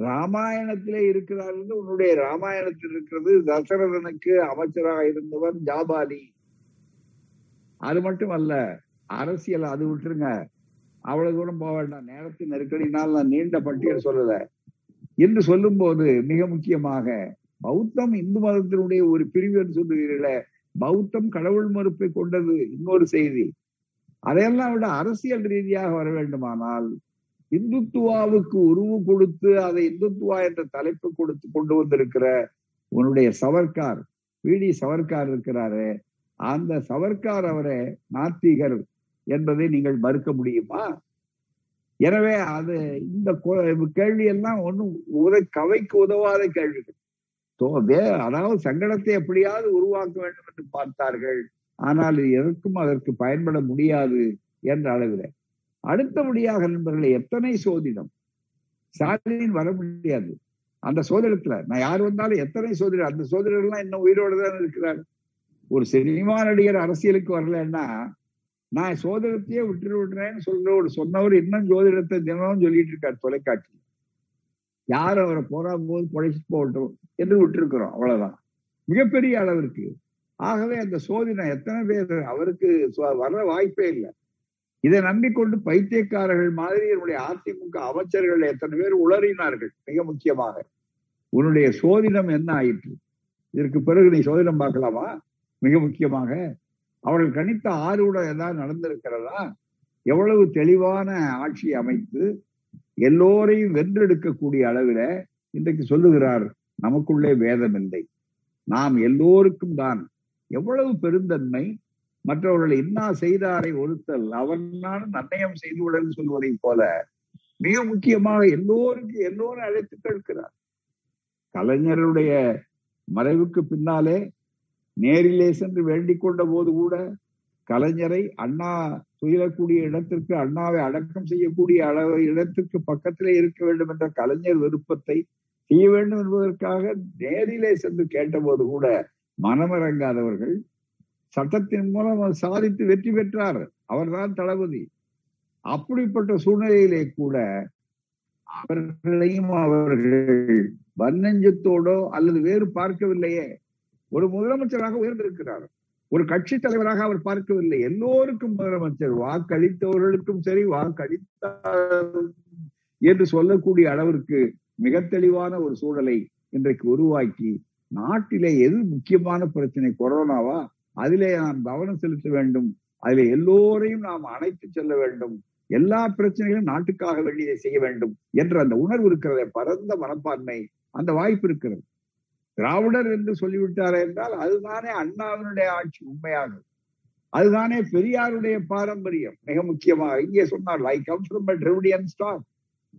ராமாயணத்திலே இருக்கிறார்கள் உன்னுடைய ராமாயணத்தில் இருக்கிறது தசரதனுக்கு அமைச்சராக இருந்தவர் ஜாபாலி. அது மட்டும் அல்ல அரசியல் அது விட்டுருங்க. அவ்வளவு தூரம் போக வேண்டாம். நேரத்தின் நெருக்கடினால் நான் நீண்ட பட்டியல் சொல்லல என்று சொல்லும் போது மிக முக்கியமாக பௌத்தம் இந்து மதத்தினுடைய ஒரு பிரிவு என்று சொல்லுகிறீர்களே பௌத்தம் கடவுள் மறுப்பை கொண்டது இன்னொரு செய்தி. அதையெல்லாம் விட அரசியல் ரீதியாக வர வேண்டுமானால் இந்துத்துவாவுக்கு உருவு கொடுத்து அதை இந்துத்துவா என்ற தலைப்பு கொடுத்து கொண்டு வந்திருக்கிற உன்னுடைய சவர்கார் விடி சவர்கார் இருக்கிறாரு அந்த சவர்கார் அவரை நாத்திகர் என்பதை நீங்கள் மறுக்க முடியுமா? எனவே அது இந்த கேள்வி எல்லாம் ஒன்றும் உத கவைக்கு உதவாத கேள்விகள். அதாவது சங்கடத்தை எப்படியாவது உருவாக்க வேண்டும் என்று பார்த்தார்கள். ஆனால் எதற்கும் அதற்கு பயன்பட முடியாது என்ற அளவில். அடுத்தபடியாக நண்பர்களை எத்தனை சோதிடம்? சாதியின் வர முடியாது. அந்த சோதனத்துல நான் யார் வந்தாலும் எத்தனை சோதனர் அந்த சோதனர்கள்லாம் இன்னும் உயிரோடு தான் இருக்கிறார் ஒரு சினிமா நடிகர் அரசியலுக்கு வரலன்னா நான் சோதிடத்தையே விட்டு விடுறேன்னு சொல்ற ஒரு சொன்னவர் இன்னும் ஜோதிடத்தை தினமும் சொல்லிட்டு இருக்கார் தொலைக்காட்சி யார் அவரை போறா போது பொழைச்சு போகட்டும் என்று விட்டுருக்கிறோம் அவ்வளவுதான். மிகப்பெரிய அளவிற்கு. ஆகவே அந்த சோதனை எத்தனை பேர் அவருக்கு வர்ற வாய்ப்பே இல்லை. இதை நம்பிக்கொண்டு பைத்தியக்காரர்கள் மாதிரி என்னுடைய அதிமுக அமைச்சர்கள் எத்தனை பேர் உளறினார்கள் மிக முக்கியமாக. உன்னுடைய சோதிடம் என்ன ஆயிற்று? இதற்கு பிறகு நீ சோதிடம் பார்க்கலாமா? மிக முக்கியமாக அவர்கள் கணித்த ஆறுட ஏதாவது நடந்திருக்கிறதா? எவ்வளவு தெளிவான ஆட்சி அமைத்து எல்லோரையும் வென்றெடுக்கக்கூடிய அளவில இன்றைக்கு சொல்லுகிறார் நமக்குள்ளே வேதம் இல்லை நாம் எல்லோருக்கும் தான். எவ்வளவு பெருந்தன்மை. மற்றவர்கள் இன்னா செய்தாரை ஒருத்தல் அவனான நன்னயம் செய்து விடல் சொல்வதை போல மிக முக்கியமாக எல்லோருக்கும் எல்லோரும் அழைத்து கேட்கிறார். கலைஞருடைய மறைவுக்கு பின்னாலே நேரிலே சென்று வேண்டிக் கொண்ட போது கூட கலைஞரை அண்ணா துயிலக்கூடிய இடத்திற்கு அண்ணாவை அடக்கம் செய்யக்கூடிய அளவு இடத்திற்கு பக்கத்திலே இருக்க வேண்டும் என்ற கலைஞர் விருப்பத்தை செய்ய வேண்டும் என்பதற்காக நேரிலே சென்று கேட்டபோது கூட மனமிறங்காதவர்கள் சட்டத்தின் மூலம் சாதித்து வெற்றி பெற்றார். அவர்தான் தளபதி. அப்படிப்பட்ட சூழ்நிலையிலே கூட அவர்களையும் அவர்கள் வன்னஞ்சத்தோடோ அல்லது வேறு பார்க்கவில்லையே. ஒரு முதலமைச்சராக உயர்ந்திருக்கிறார். ஒரு கட்சி தலைவராக அவர் பார்க்கவில்லை. எல்லோருக்கும் முதலமைச்சர். வாக்களித்தவர்களுக்கும் சரி வாக்களித்தார் என்று சொல்லக்கூடிய அளவிற்கு மிக தெளிவான ஒரு சூழலை இன்றைக்கு உருவாக்கி நாட்டிலே எது முக்கியமான பிரச்சனை? கொரோனாவா? அதிலே நாம் கவனம் செலுத்த வேண்டும். அதிலே எல்லோரையும் நாம் அணைத்து செல்ல வேண்டும். எல்லா பிரச்சனைகளும் நாட்டுக்காக வேண்டியதை செய்ய வேண்டும் என்ற அந்த உணர்வு இருக்கிறத. பரந்த மனப்பான்மை அந்த வாய்ப்பு இருக்கிறது. திராவிடர் என்று சொல்லிவிட்டாரே என்றால் அதுதானே அண்ணாவினுடைய ஆட்சி உண்மையாக அதுதானே பெரியாருடைய பாரம்பரியம். மிக முக்கியமாக இங்கே சொன்னார் I come from Dravidian stock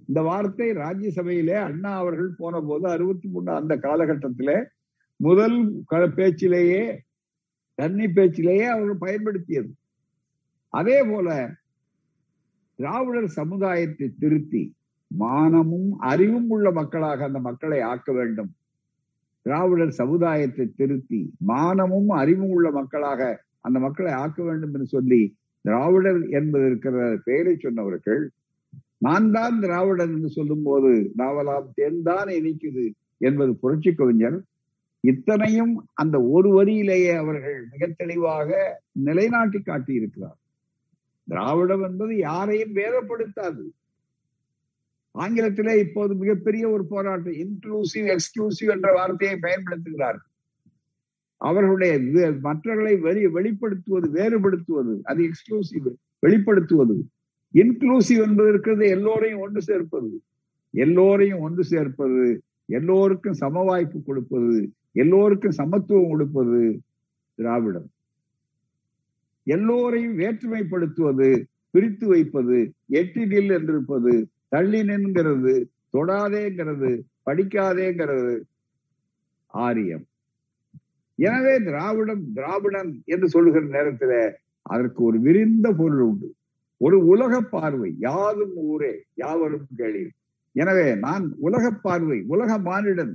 இந்த வார்த்தை ராஜ்யசபையிலே அண்ணா அவர்கள் போன போது அறுபத்தி மூணு அந்த காலகட்டத்திலே முதல் பேச்சிலேயே தண்ணி பேச்சிலேயே அவர்கள் பயன்படுத்தியது. அதே போல திராவிடர் சமுதாயத்தை திருத்தி மானமும் அறிவும் உள்ள மக்களாக அந்த மக்களை ஆக்க வேண்டும். திராவிடர் சமுதாயத்தை திருத்தி மானமும் அறிவும் உள்ள மக்களாக அந்த மக்களை ஆக்க வேண்டும் என்று சொல்லி திராவிடர் என்பது இருக்கிற பெயரை சொன்னவர்கள் நான் தான் திராவிடன் என்று சொல்லும் போது நாவலாம் தேன்தான் இனிக்குது என்பது புரட்சி கவிஞர். இத்தனையும் அந்த ஒரு வரியிலேயே அவர்கள் மிக தெளிவாக நிலைநாட்டி காட்டியிருக்கிறார். திராவிடம் என்பது யாரையும் வேதப்படுத்தாது ஆங்கிலத்திலே இப்போது மிகப்பெரிய ஒரு போராட்டம் இன்க்ளூசிவ் எக்ஸ்க்ளூசிவ் என்ற வார்த்தையை பயன்படுத்துகிறார்கள். அவர்களுடைய மற்றவர்களை வெளி வெளிப்படுத்துவது வேறுபடுத்துவது அது எக்ஸ்க்ளூசிவ் வெளிப்படுத்துவது. இன்க்ளூசிவ் என்பது இருக்கிறது எல்லோரையும் ஒன்று சேர்ப்பது. எல்லோரையும் ஒன்று சேர்ப்பது. எல்லோருக்கும் சம வாய்ப்பு கொடுப்பது. எல்லோருக்கும் சமத்துவம் கொடுப்பது திராவிடம். எல்லோரையும் வேற்றுமைப்படுத்துவது பிரித்து வைப்பது எட்டிடில் என்றிருப்பது தள்ளி நின்கிறது தொடாதேங்கிறது படிக்காதேங்கிறது ஆரியம். எனவே திராவிடம் திராவிடன் என்று சொல்லுகிற நேரத்துல அதற்கு ஒரு விரிந்த பொருள் உண்டு. ஒரு உலக பார்வை யாதும் ஊரே யாவரும் கேள்வி எனவே நான் உலக பார்வை உலக மானிடன்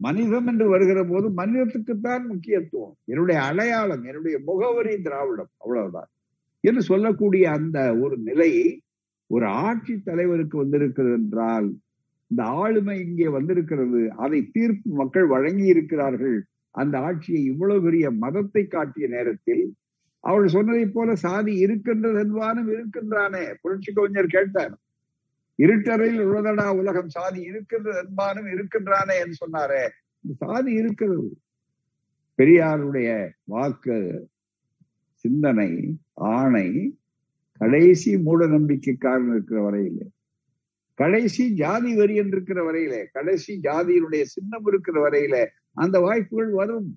மனிதம் என்று வருகிற போது மனிதத்துக்குத்தான் முக்கியத்துவம். என்னுடைய அடையாளம் என்னுடைய முகவரி திராவிடம் அவ்வளவுதான். என்று சொல்லக்கூடிய அந்த ஒரு நிலை ஒரு ஆட்சி தலைவருக்கு வந்திருக்கிறது என்றால் இந்த ஆளுமை இங்கே வந்திருக்கிறது. அதை தீர்ப்பு மக்கள் வழங்கி இருக்கிறார்கள். அந்த ஆட்சியை இவ்வளவு பெரிய மதத்தை காட்டிய நேரத்தில் அவள் சொன்னதை போல சாதி இருக்கின்றது என்பானும் இருக்கின்றானே. புரட்சி கவிஞர் கேட்டார் இருட்டறையில் உலகடா உலகம் சாதி இருக்கின்றது என்பானும் இருக்கின்றானே என்று சொன்னாரே. சாதி இருக்கிறது. பெரியாருடைய வாக்கு சிந்தனை ஆணை கடைசி மூட நம்பிக்கைக்காரன் இருக்கிற வரையிலே. கடைசி ஜாதி வரி என்று இருக்கிற வரையிலே கடைசி ஜாதியினுடைய சின்னம் இருக்கிற வரையிலே அந்த வாய்ப்புகள் வரும்.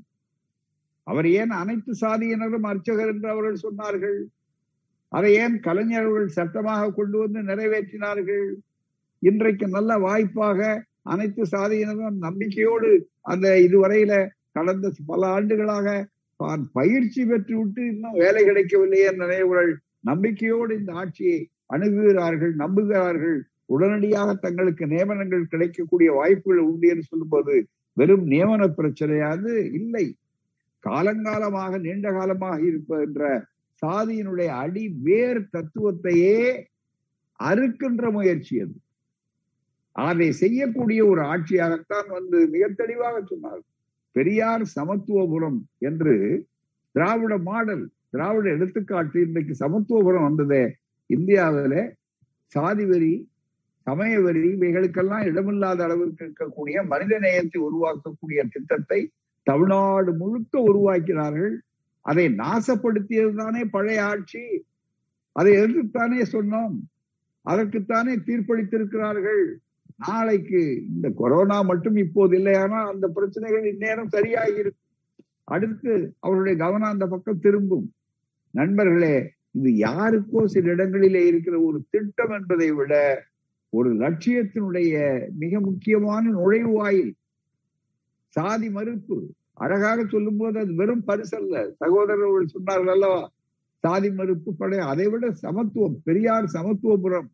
அவர் ஏன் அனைத்து சாதியினரும் அர்ச்சகர் என்று அவர்கள் சொன்னார்கள்? அதை ஏன் கலைஞர்கள் சட்டமாக கொண்டு வந்து நிறைவேற்றினார்கள்? இன்றைக்கு நல்ல வாய்ப்பாக அனைத்து சாதியினரும் நம்பிக்கையோடு அந்த இதுவரையில கடந்த பல ஆண்டுகளாக தான் பயிற்சி பெற்று விட்டு இன்னும் வேலை கிடைக்கவில்லையே நினைவுகள் நம்பிக்கையோடு இந்த ஆட்சியை அணுகுகிறார்கள் நம்புகிறார்கள். உடனடியாக தங்களுக்கு நியமனங்கள் கிடைக்கக்கூடிய வாய்ப்புகள் உண்டு என்று சொல்லும்போது வெறும் நியமன பிரச்சனையாது இல்லை. காலங்காலமாக நீண்ட காலமாக இருப்பென்ற சாதியினுடைய அடி வேர் தத்துவத்தையே அறுக்கின்ற முயற்சி அது. அதை செய்யக்கூடிய ஒரு ஆட்சியாகத்தான் வந்து மிக தெளிவாக சொன்னார் பெரியார் சமத்துவபுரம் என்று திராவிட மாடல் திராவிட எடுத்துக்காட்டு இன்றைக்கு சமத்துவபுரம் வந்ததே. இந்தியாவில சாதி வரி சமய வரி இவைகளுக்கெல்லாம் இடமில்லாத அளவிற்கு இருக்கக்கூடிய மனித நேயத்தை உருவாக்கக்கூடிய திட்டத்தை தமிழ்நாடு முழுக்க உருவாக்கினார்கள். அதை நாசப்படுத்தியதுதானே பழைய ஆட்சி. அதை எதிர்த்துத்தானே சொன்னோம். அதற்குத்தானே தீர்ப்பளித்திருக்கிறார்கள். நாளைக்கு இந்த கொரோனா மட்டும் இப்போது இல்லையானா அந்த பிரச்சனைகள் இந்நேரம் சரியாகி இருக்கும் அடுத்து அவருடைய கவனம் அந்த பக்கம் திரும்பும். நண்பர்களே இது யாருக்கோ சில இடங்களிலே இருக்கிற ஒரு திட்டம் என்பதை விட ஒரு லட்சியத்தினுடைய மிக முக்கியமான நுழைவாயில் சாதி மறுப்பு. அழகாக சொல்லும் போது அது வெறும் பரிசல்ல சகோதரர்கள் சொன்னார்கள் அல்லவா சாதி மறுப்பு படை. அதை விட சமத்துவம் பெரியார் சமத்துவபுரம்.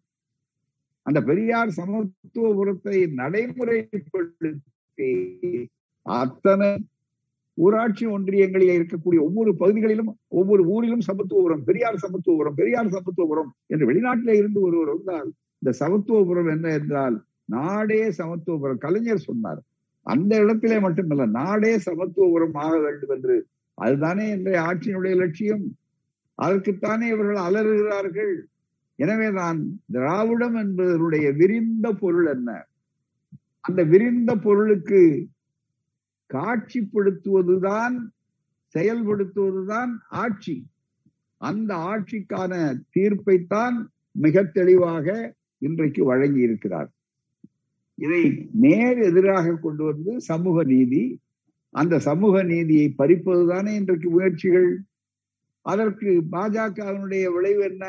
அந்த பெரியார் சமத்துவபுரத்தை நடைமுறைப்படுத்தி அத்தனை ஊராட்சி ஒன்றியங்களில் இருக்கக்கூடிய ஒவ்வொரு பகுதிகளிலும் ஒவ்வொரு ஊரிலும் சமத்துவபுரம் பெரியார் சமத்துவபுரம் பெரியார் சமத்துவபுரம் என்று வெளிநாட்டிலே இருந்து ஒருவர் வந்தால் இந்த சமத்துவபுரம் என்ன என்றால் நாடே சமத்துவபுரம் கலைஞர் சொன்னார் அந்த இடத்திலே மட்டுமல்ல நாடே சமத்துவபுரம் ஆக வேண்டும் என்று. அதுதானே இன்றைய ஆட்சியினுடைய லட்சியம். அதற்குத்தானே இவர்கள் அலறுகிறார்கள். எனவே நான் திராவிடம் என்பதனுடைய விரிந்த பொருள் என்ன? அந்த விரிந்த பொருளுக்கு காட்சிப்படுத்துவதுதான் செயல்படுத்துவதுதான் ஆட்சி. அந்த ஆட்சிக்கான தீர்ப்பைத்தான் மிக தெளிவாக இன்றைக்கு வழங்கி இருக்கிறார் இதை நேர் எதிராக கொண்டு வந்து சமூக நீதி அந்த சமூக நீதியை பறிப்பதுதானே இன்றைக்கு முயற்சிகள்? அதற்கு பாஜகவினுடைய விளைவு என்ன?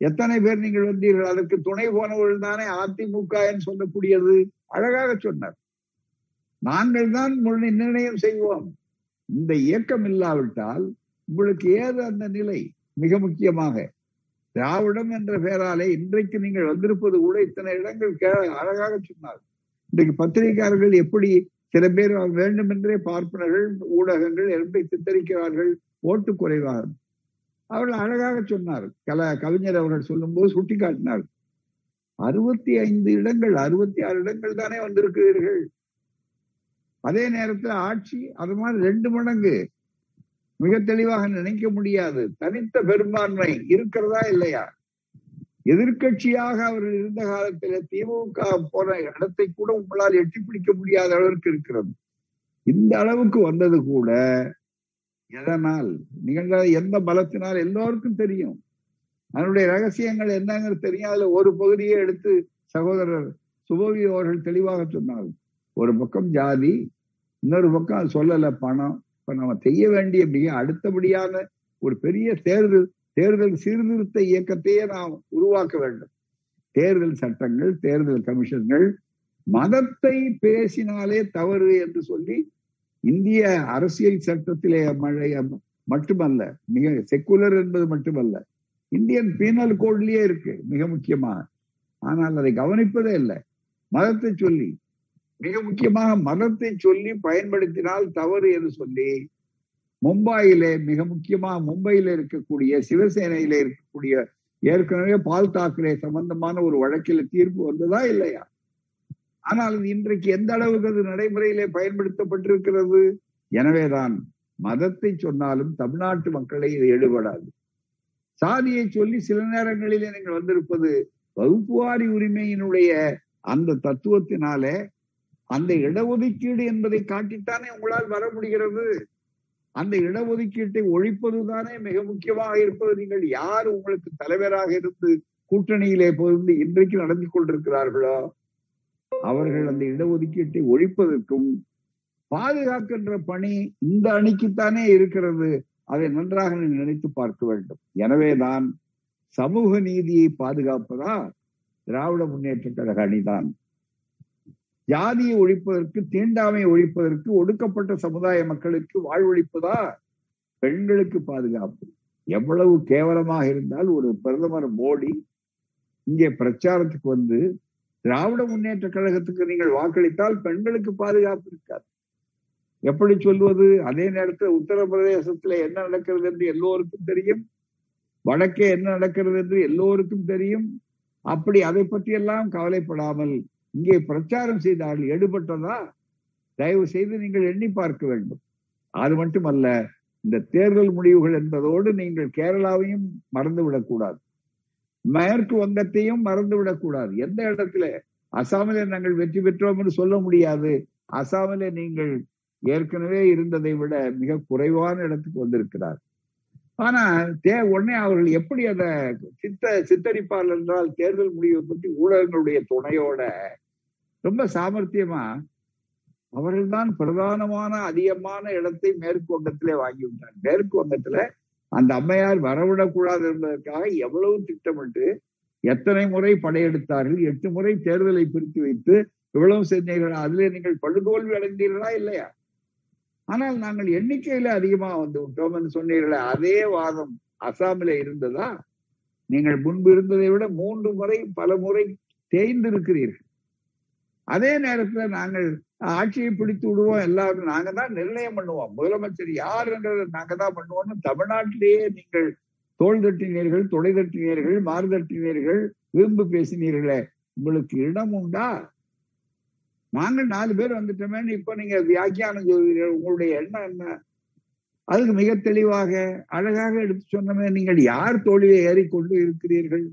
எத்தனை பேர் நீங்கள் வந்தீர்கள்? அதற்கு துணை போனவர்கள் தானே அதிமுக என்று சொல்லக்கூடியது? அழகாக சொன்னார். நாங்கள் தான் நிர்ணயம் செய்வோம். இந்த இயக்கம் இல்லாவிட்டால் உங்களுக்கு ஏது அந்த நிலை? மிக முக்கியமாக திராவிடம் என்ற பெயராலே இன்றைக்கு நீங்கள் வந்திருப்பது கூட இத்தனை இடங்கள் அழகாக சொன்னார். இன்றைக்கு பத்திரிகையாளர்கள் எப்படி சில பேர் வேண்டும் என்றே பார்ப்பனர்கள் ஊடகங்கள் எப்படி சித்தரிக்கிறார்கள் ஓட்டு குறைவாக அவர்கள் அழகாக சொன்னார். கல கவிஞர் அவர்கள் சொல்லும் போது சுட்டிக்காட்டினார். அறுபத்தி ஐந்து இடங்கள் அறுபத்தி ஆறு இடங்கள் தானே வந்திருக்கிறீர்கள். அதே நேரத்தில் ஆட்சி அது மாதிரி ரெண்டு மடங்கு மிக தெளிவாக நினைக்க முடியாது. தனித்த பெரும்பான்மை இருக்கிறதா இல்லையா? எதிர்கட்சியாக அவர்கள் இருந்த காலத்தில் திமுக போன இடத்தை கூட உங்களால் எட்டி பிடிக்க முடியாத அளவிற்கு இருக்கிறது. இந்த அளவுக்கு வந்தது கூட எதனால்? நீங்கள் எந்த பலத்தினால்? எல்லோருக்கும் தெரியும். அதனுடைய ரகசியங்கள் என்னங்கிறது தெரியும் அதுல ஒரு பகுதியை எடுத்து சகோதரர் சுபவி அவர்கள் தெளிவாக சொன்னார்கள். ஒரு பக்கம் ஜாதி இன்னொரு பக்கம் சொல்லல பணம். இப்ப நம்ம செய்ய வேண்டிய அப்படியே அடுத்தபடியான ஒரு பெரிய தேர்தல் தேர்தல் சீர்திருத்த இயக்கத்தையே நாம் உருவாக்க வேண்டும். தேர்தல் சட்டங்கள் தேர்தல் கமிஷன்கள் மதத்தை பேசினாலே தவறு என்று சொல்லி இந்திய அரசியல் சட்டத்திலே மழை மட்டுமல்ல மிக செக்குலர் என்பது மட்டுமல்ல இந்தியன் பீனல் கோட்லயே இருக்கு மிக முக்கியமாக ஆனால் அதை கவனிப்பதே இல்லை. மதத்தை சொல்லி மிக முக்கியமாக மதத்தை சொல்லி பயன்படுத்தினால் தவறு என்று சொல்லி மும்பாயிலே மிக முக்கியமாக மும்பையில இருக்கக்கூடிய சிவசேனையில இருக்கக்கூடிய ஏற்கனவே பால் தாக்கரே சம்பந்தமான ஒரு வழக்கில தீர்ப்பு வந்ததா இல்லையா? ஆனால் அது இன்றைக்கு எந்த அளவுக்கு அது நடைமுறையிலே பயன்படுத்தப்பட்டிருக்கிறது? எனவேதான் மதத்தை சொன்னாலும் தமிழ்நாட்டு மக்களை இது எடுபடாது சாதியை சொல்லி சில நேரங்களிலே நீங்கள் வந்திருப்பது வகுப்புவாரி உரிமையினுடைய அந்த தத்துவத்தினாலே அந்த இடஒதுக்கீடு என்பதை காட்டித்தானே உங்களால் வர முடிகிறது. அந்த இடஒதுக்கீட்டை ஒழிப்பதுதானே மிக முக்கியமாக இருப்பது. நீங்கள் யார் உங்களுக்கு தலைவராக இருந்து கூட்டணியிலே பொருந்து இன்றைக்கு நடந்து கொண்டிருக்கிறார்களோ அவர்கள் அந்த இடஒதுக்கீட்டை ஒழிப்பதற்கும் பாதுகாக்கின்ற பணி இந்த அணிக்குத்தானே இருக்கிறது. அதை நன்றாக நினைத்து பார்க்க வேண்டும். எனவேதான் சமூக நீதியை பாதுகாப்பதா திராவிட முன்னேற்ற கழக அணிதான் ஜாதியை ஒழிப்பதற்கு தீண்டாமை ஒழிப்பதற்கு ஒடுக்கப்பட்ட சமுதாய மக்களுக்கு வாழ்வழிப்புதா? பெண்களுக்கு பாதுகாப்பு. எவ்வளவு கேவலமாக இருந்தால் ஒரு பிரதமர் மோடி இங்கே பிரச்சாரத்துக்கு வந்து திராவிட முன்னேற்ற கழகத்துக்கு நீங்கள் வாக்களித்தால் பெண்களுக்கு பாதுகாப்பு இருக்காது. எப்படி சொல்வது? அதே நேரத்தில் உத்தரப்பிரதேசத்துல என்ன நடக்கிறது என்று எல்லோருக்கும் தெரியும். வடக்கே என்ன நடக்கிறது என்று எல்லோருக்கும் தெரியும். அப்படி அதை பற்றியெல்லாம் கவலைப்படாமல் இங்கே பிரச்சாரம் செய்தார்கள் எடுபட்டதா? தயவு செய்து நீங்கள் எண்ணி பார்க்க வேண்டும். அது மட்டுமல்ல இந்த தேர்தல் முடிவுகள் என்பதோடு நீங்கள் கேரளாவையும் மறந்துவிடக் கூடாது மேற்கு வங்கத்தையும் மறந்துவிடக் கூடாது எந்த இடத்துல அசாமிலே நாங்கள் வெற்றி பெற்றோம் என்று சொல்ல முடியாது. அசாமிலே நீங்கள் ஏற்கனவே இருந்ததை விட மிக குறைவான இடத்துக்கு வந்திருக்கிறார். ஆனா தே உடனே அவர்கள் எப்படி அதை சித்த சித்தரிப்பார்கள் என்றால் தேர்தல் முடிவை பற்றி ஊடகங்களுடைய துணையோட ரொம்ப சாமர்த்தியமா அவர்கள்தான் பிரதானமான அதிகமான இடத்தை மேற்கு வங்கத்திலே வாங்கிவிட்டார் மேற்கு வங்கத்துல அந்த அம்மையார் வரவிடக்கூடாது என்பதற்காக எவ்வளவு திட்டமிட்டு எத்தனை முறை படையெடுத்தார்கள் எட்டு முறை தேர்தலை பிரித்து வைத்து இவ்வளவு செஞ்சீர்கள் அதிலே நீங்கள் படுதோல்வி அடைந்தீர்களா இல்லையா? ஆனால் நாங்கள் எண்ணிக்கையில அதிகமா வந்து விட்டோம் என்று சொன்னீர்களே அதே வாதம் அசாமில இருந்ததா? நீங்கள் முன்பு இருந்ததை விட மூன்று முறை பல முறை தேய்ந்திருக்கிறீர்கள். அதே நேரத்துல நாங்கள் ஆட்சியை பிடித்து விடுவோம் எல்லாரும் நாங்க தான் நிர்ணயம் பண்ணுவோம். முதலமைச்சர் யார் நாங்க தான் பண்ணுவோம்னு தமிழ்நாட்டிலேயே நீங்கள் தோல் தட்டினீர்கள் துளை தட்டினீர்கள் மாறு தட்டினீர்கள் விரும்பு பேசினீர்களே. உங்களுக்கு இடம் உண்டா? நாங்கள் நாலு பேர் வந்துட்டோமே இப்ப நீங்க வியாக்கியானம் சொல்வீர்கள் உங்களுடைய எண்ணம் என்ன? அதுக்கு மிக தெளிவாக அழகாக எடுத்து சொன்னமே நீங்கள் யார் தோல்வியை ஏறிக்கொண்டு இருக்கிறீர்கள்?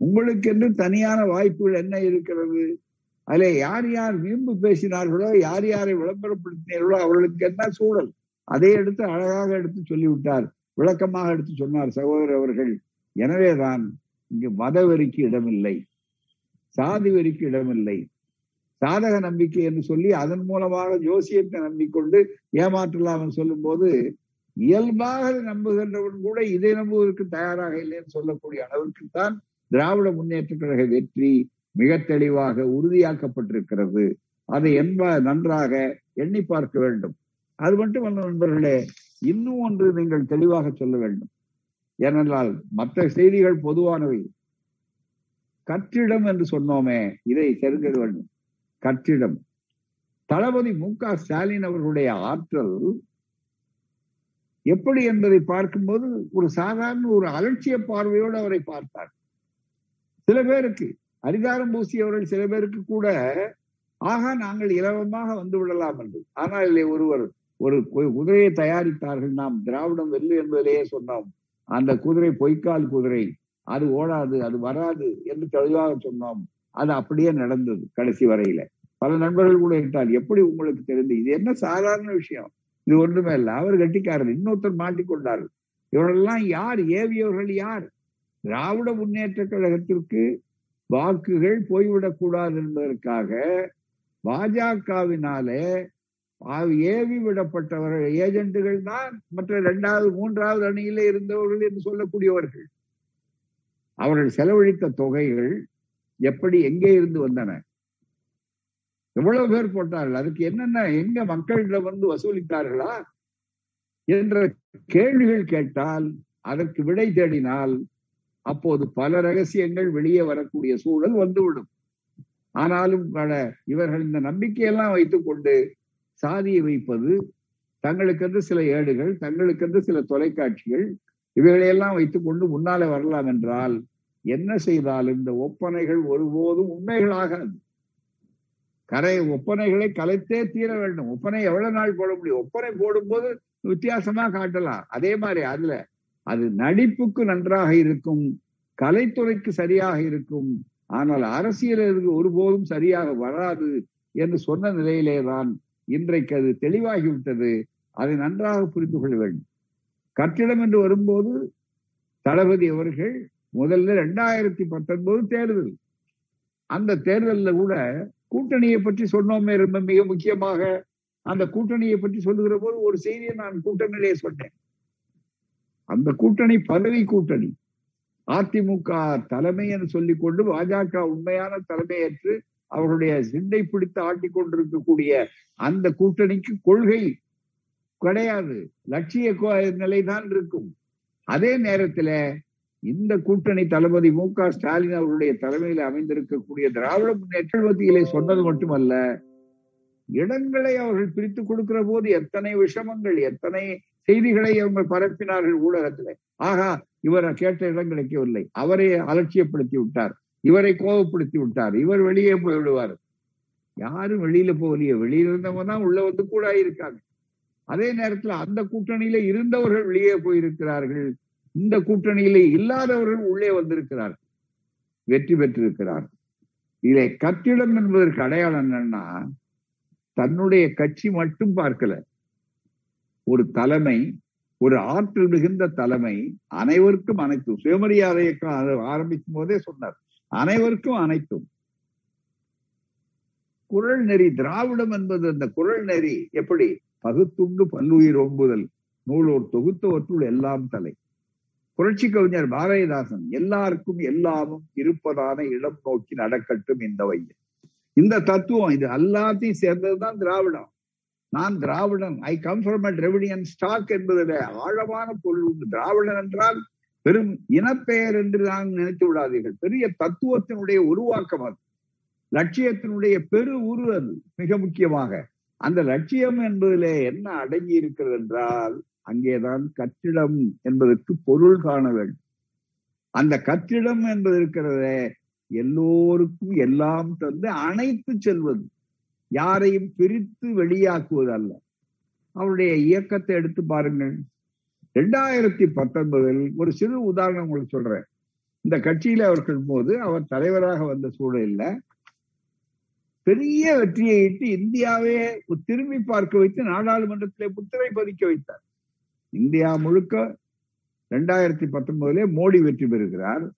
உங்களுக்கென்று தனியான வாய்ப்புகள் என்ன இருக்கிறது? அதிலே யார் யார் வீம்பு பேசினார்களோ யார் யாரை விளம்பரப்படுத்தினீர்களோ அவர்களுக்கு என்ன சூழல். அதை எடுத்து அழகாக எடுத்து சொல்லிவிட்டார். விளக்கமாக எடுத்து சொன்னார் சகோதரர் அவர்கள் எனவேதான் இங்கு மதவெறிக்கு இடமில்லை சாதி வெறிக்கு இடமில்லை. சாதக நம்பிக்கை என்று சொல்லி அதன் மூலமாக ஜோசியத்தை நம்பிக்கொண்டு ஏமாற்றலாம் சொல்லும் போது இயல்பாக நம்புகின்றவன் கூட இதை நம்புவதற்கு தயாராக இல்லைன்னு சொல்லக்கூடிய அளவிற்கு தான் திராவிட முன்னேற்ற கழக வெற்றி மிக தெளிவாக உறுதியாக்கப்பட்டிருக்கிறது. அதை என்ப நன்றாக எண்ணி பார்க்க வேண்டும். அது மட்டுமல்ல நண்பர்களே இன்னும் ஒன்று நீங்கள் தெளிவாக சொல்ல வேண்டும். ஏனென்றால் மற்ற செய்திகள் பொதுவானவை. கற்றிடம் என்று சொன்னோமே இதை தெரிந்து வேண்டும். கற்றிடம். தளபதி மு க ஸ்டாலின் அவர்களுடைய ஆற்றல் எப்படி என்பதை பார்க்கும்போது ஒரு சாதாரண ஒரு அலட்சிய பார்வையோடு அவரை பார்த்தார். சில பேருக்கு அதிகாரம் பூசியவர்கள் சில பேருக்கு கூட ஆகா நாங்கள் இலவமாக வந்து விடலாம் என்று. ஆனால் இல்லை ஒருவர் ஒரு குதிரையை தயாரித்தார்கள். நாம் திராவிடம் வெல்லு என்பதிலேயே சொன்னோம். அந்த குதிரை பொய்க்கால் குதிரை அது ஓடாது அது வராது என்று தெளிவாக சொன்னோம். அது அப்படியே நடந்தது கடைசி வரையில. பல நண்பர்கள் கூட இருந்தால் எப்படி உங்களுக்கு தெரிந்து இது என்ன சாதாரண விஷயம்? இது ஒன்றுமே இல்லை. அவர் கட்டிக்காரர் இன்னொருத்தர் மாட்டிக்கொண்டார்கள். இவரெல்லாம் யார்? ஏவியவர்கள் யார்? திராவிட முன்னேற்ற கழகத்திற்கு வாக்குகள் போய்விடக்கூடாது என்பதற்காக பாஜகவினாலே ஏவி விடப்பட்டவர்கள் ஏஜென்ட்டுகள் தான் மற்ற இரண்டாவது மூன்றாவது அணியிலே இருந்தவர்கள் என்று சொல்லக்கூடியவர்கள். அவர்கள் செலவழித்த தொகைகள் எப்படி எங்கே இருந்து வந்தன? எவ்வளவு பேர் போட்டார்கள்? அதுக்கு என்னென்ன எங்க மக்களிடம் வந்து வசூலித்தார்களா? என்ற கேள்விகள் கேட்டால் அதற்கு விடை தேடினால் அப்போது பல ரகசியங்கள் வெளியே வரக்கூடிய சூழல் வந்துவிடும். ஆனாலும் பல இவர்கள் இந்த நம்பிக்கையெல்லாம் வைத்துக் கொண்டு சாதியை வைப்பது தங்களுக்கென்று சில ஏடுகள் தங்களுக்கென்று சில தொலைக்காட்சிகள் இவைகளையெல்லாம் வைத்துக் கொண்டு முன்னாலே வரலாம் என்றால் என்ன செய்தாலும் இந்த ஒப்பனைகள் ஒருபோதும் உண்மைகளாகாது. கரை ஒப்பனைகளை கலைத்தே தீர வேண்டும். ஒப்பனை எவ்வளவு நாள் போட முடியும்? ஒப்பனை போடும்போது வித்தியாசமா காட்டலாம். அதே மாதிரி அதுல அது நடிப்புக்கு நன்றாக இருக்கும் கலைத்துறைக்கு சரியாக இருக்கும். ஆனால் அரசியலுக்கு ஒருபோதும் சரியாக வராது என்று சொன்ன நிலையிலேதான் இன்றைக்கு அது தெளிவாகிவிட்டது. அதை நன்றாக புரிந்து கொள்ள வேண்டும். கட்டிடம் என்று வரும்போது தளபதி அவர்கள் முதல்ல ரெண்டாயிரத்தி பத்தொன்பது தேர்தல். அந்த தேர்தலில் கூட கூட்டணியை பற்றி சொன்னோமே ரொம்ப மிக முக்கியமாக. அந்த கூட்டணியை பற்றி சொல்லுகிற போது ஒரு செய்தியை நான் கூட்டணியிலே சொன்னேன். அந்த கூட்டணி பதவி கூட்டணி. அதிமுக தலைமை என்று சொல்லிக் கொண்டு பாஜக உண்மையான தலைமையேற்று அவர்களுடைய சிந்தை பிடித்து ஆட்டிக் கொண்டிருக்கக்கூடிய அந்த கூட்டணிக்கு கொள்கை கிடையாது. லட்சிய நிலைதான் இருக்கும். அதே நேரத்துல இந்த கூட்டணி தளபதி மு க ஸ்டாலின் அவருடைய தலைமையில் அமைந்திருக்கக்கூடிய திராவிட முன்னேற்ற மத்தியிலே சொன்னது மட்டுமல்ல இடங்களை அவர்கள் பிரித்து கொடுக்கிற போது எத்தனை விஷமங்கள் எத்தனை செய்திகளை அவங்க பரப்பினார்கள் ஊடகத்துல. ஆகா இவரை கேட்ட இடம் கிடைக்கவில்லை. அவரை அலட்சியப்படுத்தி விட்டார். இவரை கோபப்படுத்தி விட்டார். இவர் வெளியே போய் விடுவார் யாரும் வெளியில போகலையே. வெளியில இருந்தவங்க தான் உள்ள வந்து கூட இருக்காங்க அதே நேரத்துல அந்த கூட்டணியில இருந்தவர்கள் வெளியே போயிருக்கிறார்கள். இந்த கூட்டணியில இல்லாதவர்கள் உள்ளே வந்திருக்கிறார்கள். வெற்றி பெற்றிருக்கிறார் இதை கட்டிடம் என்பதற்கு அடையாளம் என்னன்னா தன்னுடைய கட்சி மட்டும் பார்க்கல. ஒரு தலைமை ஒரு ஆற்றல் மிகுந்த தலைமை அனைவருக்கும் அனைத்தும். சுயமரியாதைக்கும் ஆரம்பிக்கும் போதே சொன்னார். அனைவருக்கும் அனைத்தும். குரல் நெறி திராவிடம் என்பது அந்த குரல் நெறி எப்படி? பகுத்துண்டு பல்லுயிர் ஒம்புதல் நூலோர் தொகுத்தவற்றுள் எல்லாம் தலை. புரட்சி கவிஞர் பாரதிதாசன் எல்லாருக்கும் எல்லாமும் இருப்பதான இடம் நோக்கி நடக்கட்டும் இந்த வையம். இந்த தத்துவம் இது எல்லாத்தையும் சேர்ந்ததுதான் திராவிடம். நான் திராவிடன் I come from a Dravidian stock என்பதில் ஆழமான பொருள் உண்டு. திராவிடன் என்றால் பெரும் இனப்பெயர் என்று நான் நினைத்து விடாதீர்கள். பெரிய தத்துவத்தினுடைய உருவாக்கம் அது. லட்சியத்தினுடைய பெரு உரு அது மிக முக்கியமாக. அந்த லட்சியம் என்பதிலே என்ன அடங்கி இருக்கிறது என்றால் அங்கேதான் கட்டிடம் என்பதற்கு பொருள் காண வேண்டும். அந்த கட்டிடம் என்பது இருக்கிறத எல்லோருக்கும் எல்லாம் தந்து அணைத்து செல்வது. யாரையும் பிரித்து வெளியாக்குவது அல்ல அவருடைய இயக்கத்தை எடுத்து பாருங்கள். ரெண்டாயிரத்தி பத்தொன்பதில் ஒரு சிறு உதாரணம் உங்களுக்கு சொல்றேன். இந்த கட்சியில அவர்கள் போது அவர் தலைவராக வந்த சூழலில் பெரிய வெற்றியை இட்டு இந்தியாவே திரும்பி பார்க்க வைத்து நாடாளுமன்றத்திலே முத்திரை பதிக்க வைத்தார். இந்தியா முழுக்க ரெண்டாயிரத்தி பத்தொன்பதுல மோடி வெற்றி பெறுகிறார்.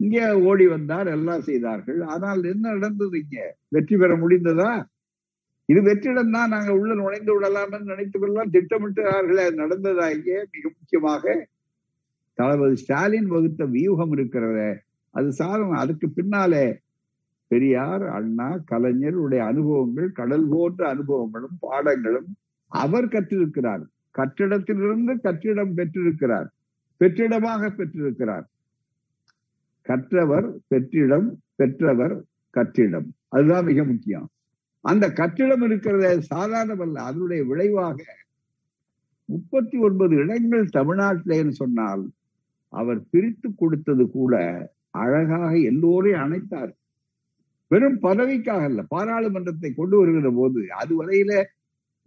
இங்கே ஓடி வந்தார் எல்லாம் செய்தார்கள். ஆனால் என்ன நடந்தது இங்க? வெற்றி பெற முடிந்ததா? இது வெற்றிடம் தான் நாங்க உள்ள நுழைந்து விடலாம் என்று நினைத்துக் கொள்ளலாம் திட்டமிட்டார்களே நடந்ததா இங்கே? மிக முக்கியமாக தளபதி ஸ்டாலின் வகுத்த வியூகம் இருக்கிறத அது சாதம் அதுக்கு பின்னாலே பெரியார் அண்ணா கலைஞர் உடைய அனுபவங்கள் கடல் போன்ற அனுபவங்களும் பாடங்களும் அவர் கற்றிருக்கிறார். கட்டிடத்திலிருந்து கட்டிடம் பெற்றிருக்கிறார். பெற்றிடமாக பெற்றிருக்கிறார். கற்றவர் பெற்றிடம் பெற்றவர் கற்றிடம். அதுதான் மிக முக்கியம். அந்த கற்றிடம் இருக்கிறத சாதாரணமல்ல அதனுடைய விளைவாக முப்பத்தி ஒன்பது இடங்கள் தமிழ்நாட்டிலேன்னு சொன்னால் அவர் பிரித்து கொடுத்தது கூட அழகாக எல்லோரையும் அணைத்தார். வெறும் பதவிக்காக அல்ல பாராளுமன்றத்தை கொண்டு வருகிற போது அதுவரையில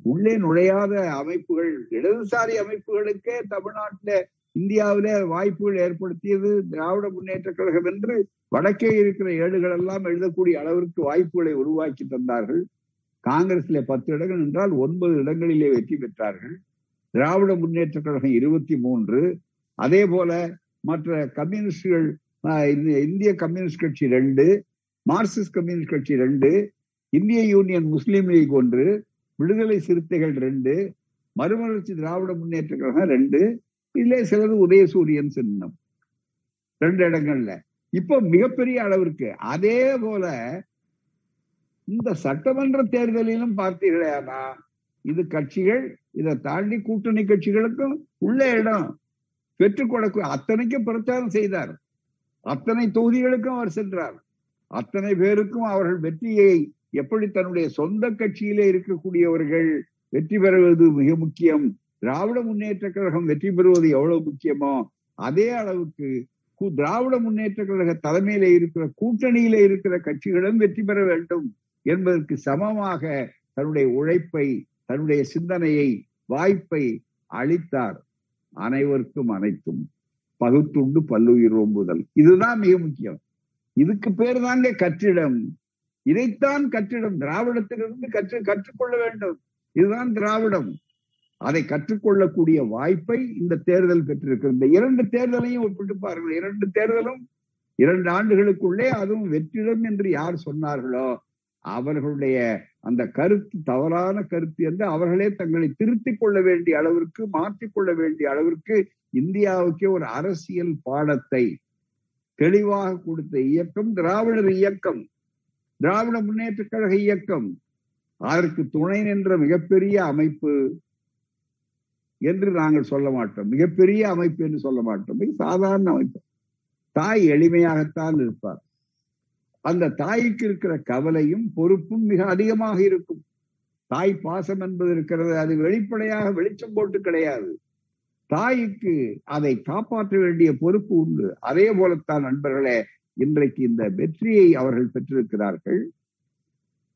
உள்ளே நுழையாத அமைப்புகள் இடதுசாரி அமைப்புகளுக்கே தமிழ்நாட்டில இந்தியாவில வாய்ப்புகள் ஏற்படுத்தியது திராவிட முன்னேற்ற கழகம் என்று வடக்கே இருக்கிற ஏடுகள் எல்லாம் எழுதக்கூடிய அளவிற்கு வாய்ப்புகளை உருவாக்கி தந்தார்கள். காங்கிரஸ்ல பத்து இடங்கள் என்றால் ஒன்பது இடங்களிலே வெற்றி பெற்றார்கள். திராவிட முன்னேற்ற கழகம் இருபத்தி மூன்று. அதே போல மற்ற கம்யூனிஸ்டுகள் இந்திய கம்யூனிஸ்ட் கட்சி ரெண்டு மார்க்சிஸ்ட் கம்யூனிஸ்ட் கட்சி ரெண்டு இந்திய யூனியன் முஸ்லீம் லீக் ஒன்று விடுதலை சிறுத்தைகள் ரெண்டு மறுமலர்ச்சி திராவிட முன்னேற்ற கழகம் ரெண்டு இதுல சிலது உதயசூரியன் சின்னம். ரெண்டு இடங்கள்ல. இப்போ மிகப்பெரிய அளவிற்கு அதே போல இந்த சட்டமன்ற தேர்தலிலும் பார்த்தீர்களேனா இது கட்சிகள் இதை தாண்டி கூட்டணி கட்சிகளுக்கும் உள்ள இடம். பெற்றுக் கொடுக்க அத்தனைக்கும் பிரச்சாரம் செய்தார். அத்தனை தொகுதிகளுக்கும் அவர் சென்றார். அத்தனை பேருக்கும் அவர்கள் வெற்றியை எப்படி தன்னுடைய சொந்த கட்சியிலே இருக்கக்கூடியவர்கள் வெற்றி பெறுவது மிக முக்கியம். திராவிட முன்னேற்ற கழகம் வெற்றி பெறுவது எவ்வளவு முக்கியமோ அதே அளவுக்கு திராவிட முன்னேற்ற கழக தலைமையில இருக்கிற கூட்டணியில இருக்கிற கட்சிகளும் வெற்றி பெற வேண்டும் என்பதற்கு சமமாக தன்னுடைய உழைப்பை தன்னுடைய சிந்தனையை வாய்ப்பை அளித்தார் அனைவருக்கும் அனைத்தும். பகுத்துண்டு பல்லுயிர் ஓம்புதல். இதுதான் மிக முக்கியம். இதுக்கு பேர் தாங்க கற்றிடம். இதைத்தான் கற்றிடம். திராவிடத்திலிருந்து கற்று கற்றுக்கொள்ள வேண்டும். இதுதான் திராவிடம். அதை கற்றுக்கொள்ளக்கூடிய வாய்ப்பை இந்த தேர்தல் பெற்றிருக்கிறது. இந்த இரண்டு தேர்தலையும் ஒப்பிட்டு பாருங்கள். இரண்டு தேர்தலும் இரண்டு ஆண்டுகளுக்குள்ளே அதுவும் வெற்றிடம் என்று யார் சொன்னார்களோ அவர்களுடைய அந்த கருத்து தவறான கருத்து என்று அவர்களே தங்களை திருத்திக் கொள்ள வேண்டிய அளவிற்கு மாற்றிக்கொள்ள வேண்டிய அளவிற்கு இந்தியாவுக்கே ஒரு அரசியல் பாடத்தை தெளிவாக கொடுத்த இயக்கம் திராவிடர் இயக்கம் திராவிட முன்னேற்ற கழக இயக்கம். அதற்கு துணை நின்ற மிகப்பெரிய அமைப்பு என்று நாங்கள் சொல்ல மாட்டோம். மிகப்பெரிய அமைப்பு என்று சொல்ல மாட்டோம். மிக சாதாரண அமைப்பு. தாய் எளிமையாகத்தான் இருப்பார். அந்த தாய்க்கு இருக்கிற கவலையும் பொறுப்பும் மிக அதிகமாக இருக்கும். தாய் பாசம் என்பது இருக்கிறது. அது வெளிப்படையாக வெளிச்சம் போட்டு கிடையாது. தாய்க்கு அதை காப்பாற்ற வேண்டிய பொறுப்பு உண்டு. அதே போலத்தான் நண்பர்களே இன்றைக்கு இந்த வெற்றியை அவர்கள் பெற்றிருக்கிறார்கள்.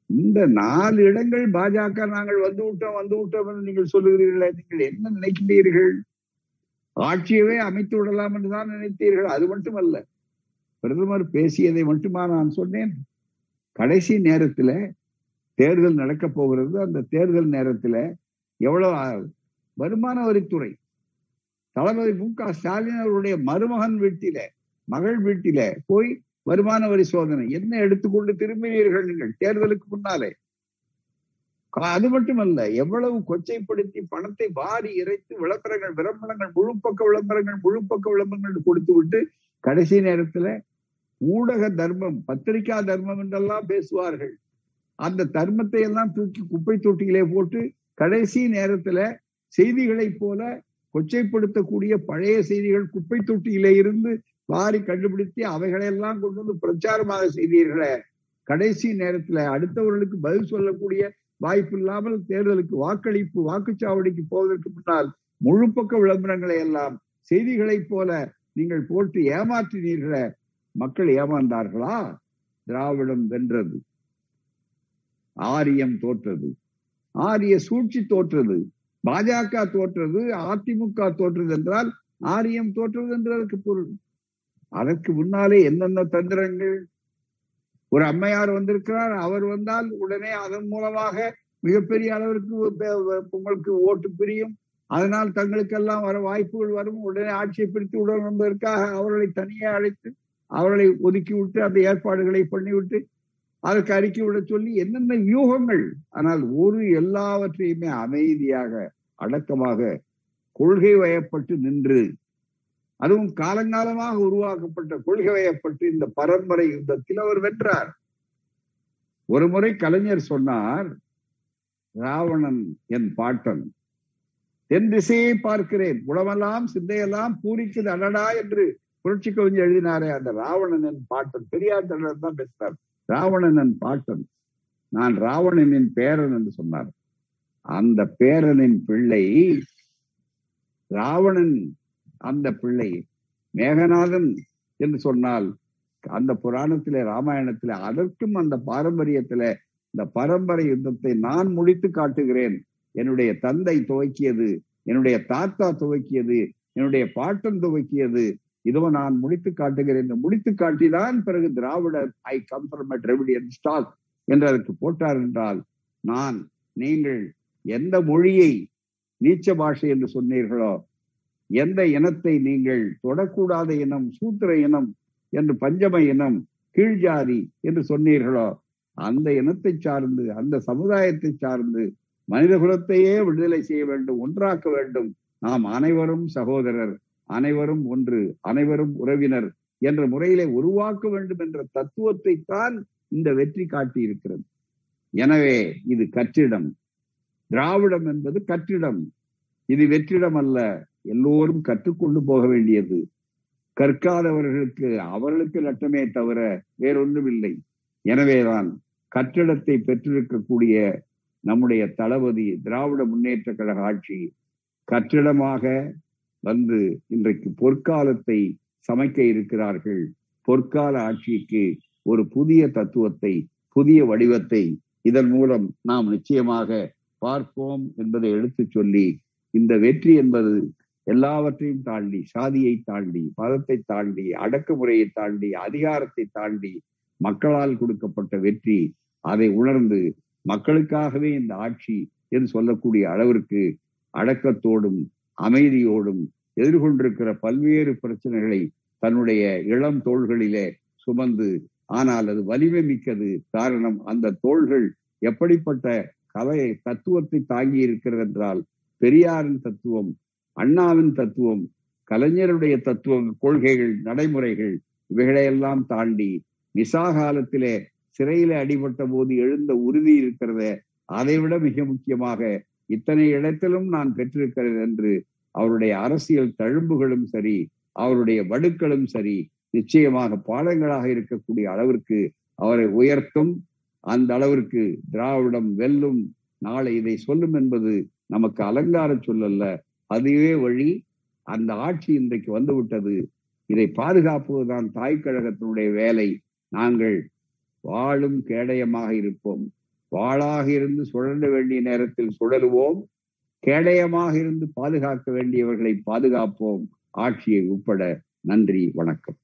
இந்த நாலு இடங்கள் பாஜக நாங்கள் வந்து விட்டோம் வந்து விட்டோம் என்று நீங்கள் சொல்லுகிறீர்களே நீங்கள் என்ன நினைக்கிறீர்கள்? ஆட்சியவே அமைத்து விடலாம் என்று தான் நினைத்தீர்கள். அது மட்டுமல்ல பிரதமர் பேசியதை மட்டுமா நான் சொன்னேன்? கடைசி நேரத்துல தேர்தல் நடக்க போகிறது. அந்த தேர்தல் நேரத்துல எவ்வளவு வருமான வரித்துறை தளபதி மு க ஸ்டாலின் அவருடைய மருமகன் வீட்டில மகள் வீட்டில போய் வருமான வரி சோதனை. என்ன எடுத்துக்கொண்டு திரும்பினீர்கள் நீங்கள் தேர்தலுக்கு முன்னாலே? அது மட்டுமல்ல எவ்வளவு கொச்சைப்படுத்தி பணத்தை வாரி இறைத்து விளம்பரங்கள் விளம்பரங்கள் முழு பக்க விளம்பரங்கள் முழு பக்க விளம்பரங்கள் கொடுத்து விட்டு கடைசி நேரத்துல ஊடக தர்மம் பத்திரிகா தர்மம் என்றெல்லாம் பேசுவார்கள். அந்த தர்மத்தை எல்லாம் தூக்கி குப்பை தொட்டியிலே போட்டு கடைசி நேரத்துல செய்திகளை போல கொச்சைப்படுத்தக்கூடிய பழைய செய்திகள் குப்பை தொட்டியிலே இருந்து பாரி கண்டுபிடித்து அவைகளெல்லாம் கொண்டு வந்து பிரச்சாரமாக செய்தீர்களே. கடைசி நேரத்துல அடுத்தவர்களுக்கு பதில் சொல்லக்கூடிய வாய்ப்பு இல்லாமல் தேர்தலுக்கு வாக்களிப்பு வாக்குச்சாவடிக்கு போவதற்கு முன்னால் முழு பக்க விளம்பரங்களை எல்லாம் செய்திகளை போல நீங்கள் போட்டு ஏமாற்றினீர்களே. மக்கள் ஏமாந்தார்களா? திராவிடம் வென்றது. ஆரியம் தோற்றது. ஆரிய சூழ்ச்சி தோற்றது. பாஜக தோற்றது அதிமுக தோற்றது என்றால் ஆரியம் தோற்றது என்று அதற்கு பொருள். அதற்கு முன்னாலே என்னென்ன தந்திரங்கள்? ஒரு அம்மையார் வந்திருக்கிறார் அவர் வந்தால் உடனே அதன் மூலமாக மிகப்பெரிய அளவிற்கு உங்களுக்கு ஓட்டு பிரியும். அதனால் தங்களுக்கெல்லாம் வர வாய்ப்புகள் வரும். உடனே ஆட்சியை பிரித்து உடன் என்பதற்காக அவர்களை தனியே அழைத்து அவர்களை ஒதுக்கி விட்டு அந்த ஏற்பாடுகளை பண்ணிவிட்டு அதற்கு அறிக்கை விட சொல்லி என்னென்ன வியூகங்கள் ஆனால் ஒரு எல்லாவற்றையுமே அமைதியாக அடக்கமாக கொள்கை வயப்பட்டு நின்று அதுவும் காலங்காலமாக உருவாக்கப்பட்ட கொள்கையை பற்றி இந்த பரம்பரை யுத்தத்தில் அவர் வென்றார். ஒரு முறை கலைஞர் சொன்னார் ராவணன் என் பாட்டன் தென் திசையை பார்க்கிறேன். உடமெல்லாம் சிந்தையெல்லாம் பூரிக்குது அடடா என்று புரட்சி கவிஞர் எழுதினாரே அந்த ராவணன் என் பாட்டன். பெரியார் தலைவர் தான் பேசினார். ராவணன் என் பாட்டன் நான் ராவணனின் பேரன் என்று சொன்னார். அந்த பேரனின் பிள்ளை ராவணன் அந்த பிள்ளை மேகநாதன் என்று சொன்னால் அந்த புராணத்திலே ராமாயணத்திலே அதற்கும் அந்த பாரம்பரியத்திலே இந்த பரம்பரை யுத்தத்தை நான் முடித்து காட்டுகிறேன். என்னுடைய தந்தை துவக்கியது என்னுடைய தாத்தா துவக்கியது என்னுடைய பாட்டன் துவக்கியது இதோ நான் முடித்து காட்டுகிறேன் முடித்து காட்டிதான் பிறகு திராவிடர் I come from Dravidian stock என்று அதற்கு போட்டார் என்றால் நான் நீங்கள் எந்த மொழியை நீச்ச பாஷை என்று சொன்னீர்களோ எந்த இனத்தை நீங்கள் தொடக்கூடாத இனம் சூத்திர இனம் என்று பஞ்சம இனம் கீழ்ஜாதி என்று சொன்னீர்களோ அந்த இனத்தை சார்ந்து அந்த சமுதாயத்தை சார்ந்து மனித குலத்தையே விடுதலை செய்ய வேண்டும் ஒன்றாக்க வேண்டும். நாம் அனைவரும் சகோதரர் அனைவரும் ஒன்று அனைவரும் உறவினர் என்ற முறையிலே உருவாக்க வேண்டும் என்ற தத்துவத்தை தான் இந்த வெற்றி காட்டி இருக்கிறது எனவே இது கற்றிடம். திராவிடம் என்பது கற்றிடம். இது வெற்றிடம் அல்ல. எல்லோரும் கற்றுக்கொண்டு போக வேண்டியது. கற்காதவர்களுக்கு அவர்களுக்கு நட்டமே தவிர வேறொன்றும் இல்லை எனவேதான் கட்டிடத்தை பெற்றிருக்கக்கூடிய நம்முடைய தளபதி திராவிட முன்னேற்ற கழக ஆட்சி கட்டிடமாக வந்து இன்றைக்கு பொற்காலத்தை சமைக்க இருக்கிறார்கள். பொற்கால ஆட்சிக்கு ஒரு புதிய தத்துவத்தை புதிய வடிவத்தை இதன் மூலம் நாம் நிச்சயமாக பார்ப்போம் என்பதை எடுத்துச் சொல்லி இந்த வெற்றி என்பது எல்லாவற்றையும் தாண்டி சாதியை தாண்டி மதத்தை தாண்டி அடக்குமுறையை தாண்டி அதிகாரத்தை தாண்டி மக்களால் கொடுக்கப்பட்ட வெற்றி அதை உணர்ந்து மக்களுக்காகவே இந்த ஆட்சி என்று சொல்லக்கூடிய அளவிற்கு அடக்கத்தோடும் அமைதியோடும் எதிர்கொண்டிருக்கிற பல்வேறு பிரச்சனைகளை தன்னுடைய இளம் தோள்களிலே சுமந்து ஆனால் அது வலிமை மிக்கது காரணம் அந்த தோள்கள் எப்படிப்பட்ட கலை தத்துவத்தை தாங்கி இருக்கிறது என்றால் பெரியாரின் தத்துவம் அண்ணாவின் தத்துவம் கலைஞருடைய தத்துவம் கொள்கைகள் நடைமுறைகள் இவைகளையெல்லாம் தாண்டி நிசா காலத்திலே சிறையில அடிபட்ட போது எழுந்த உறுதி இருக்கிறத அதை விட மிக முக்கியமாக இத்தனை இடத்திலும் நான் பெற்றிருக்கிறேன் என்று அவருடைய அரசியல் தழும்புகளும் சரி அவருடைய வடுக்களும் சரி நிச்சயமாக பாடங்களாக இருக்கக்கூடிய அளவிற்கு அவரை உயர்த்தும். அந்த அளவிற்கு திராவிடம் வெல்லும். நாளை இதை சொல்லும் என்பது நமக்கு அலங்கார சொல்லல்ல. அதுவே வழி அந்த ஆட்சி இன்றைக்கு வந்துவிட்டது. இதை பாதுகாப்பதுதான் தாய் கழகத்தினுடைய வேலை. நாங்கள் வாழும் கேடயமாக இருப்போம். வாழாக இருந்து சுழல வேண்டிய நேரத்தில் சுழலுவோம். கேடயமாக இருந்து பாதுகாக்க வேண்டியவர்களை பாதுகாப்போம். ஆட்சியை உட்பட நன்றி வணக்கம்.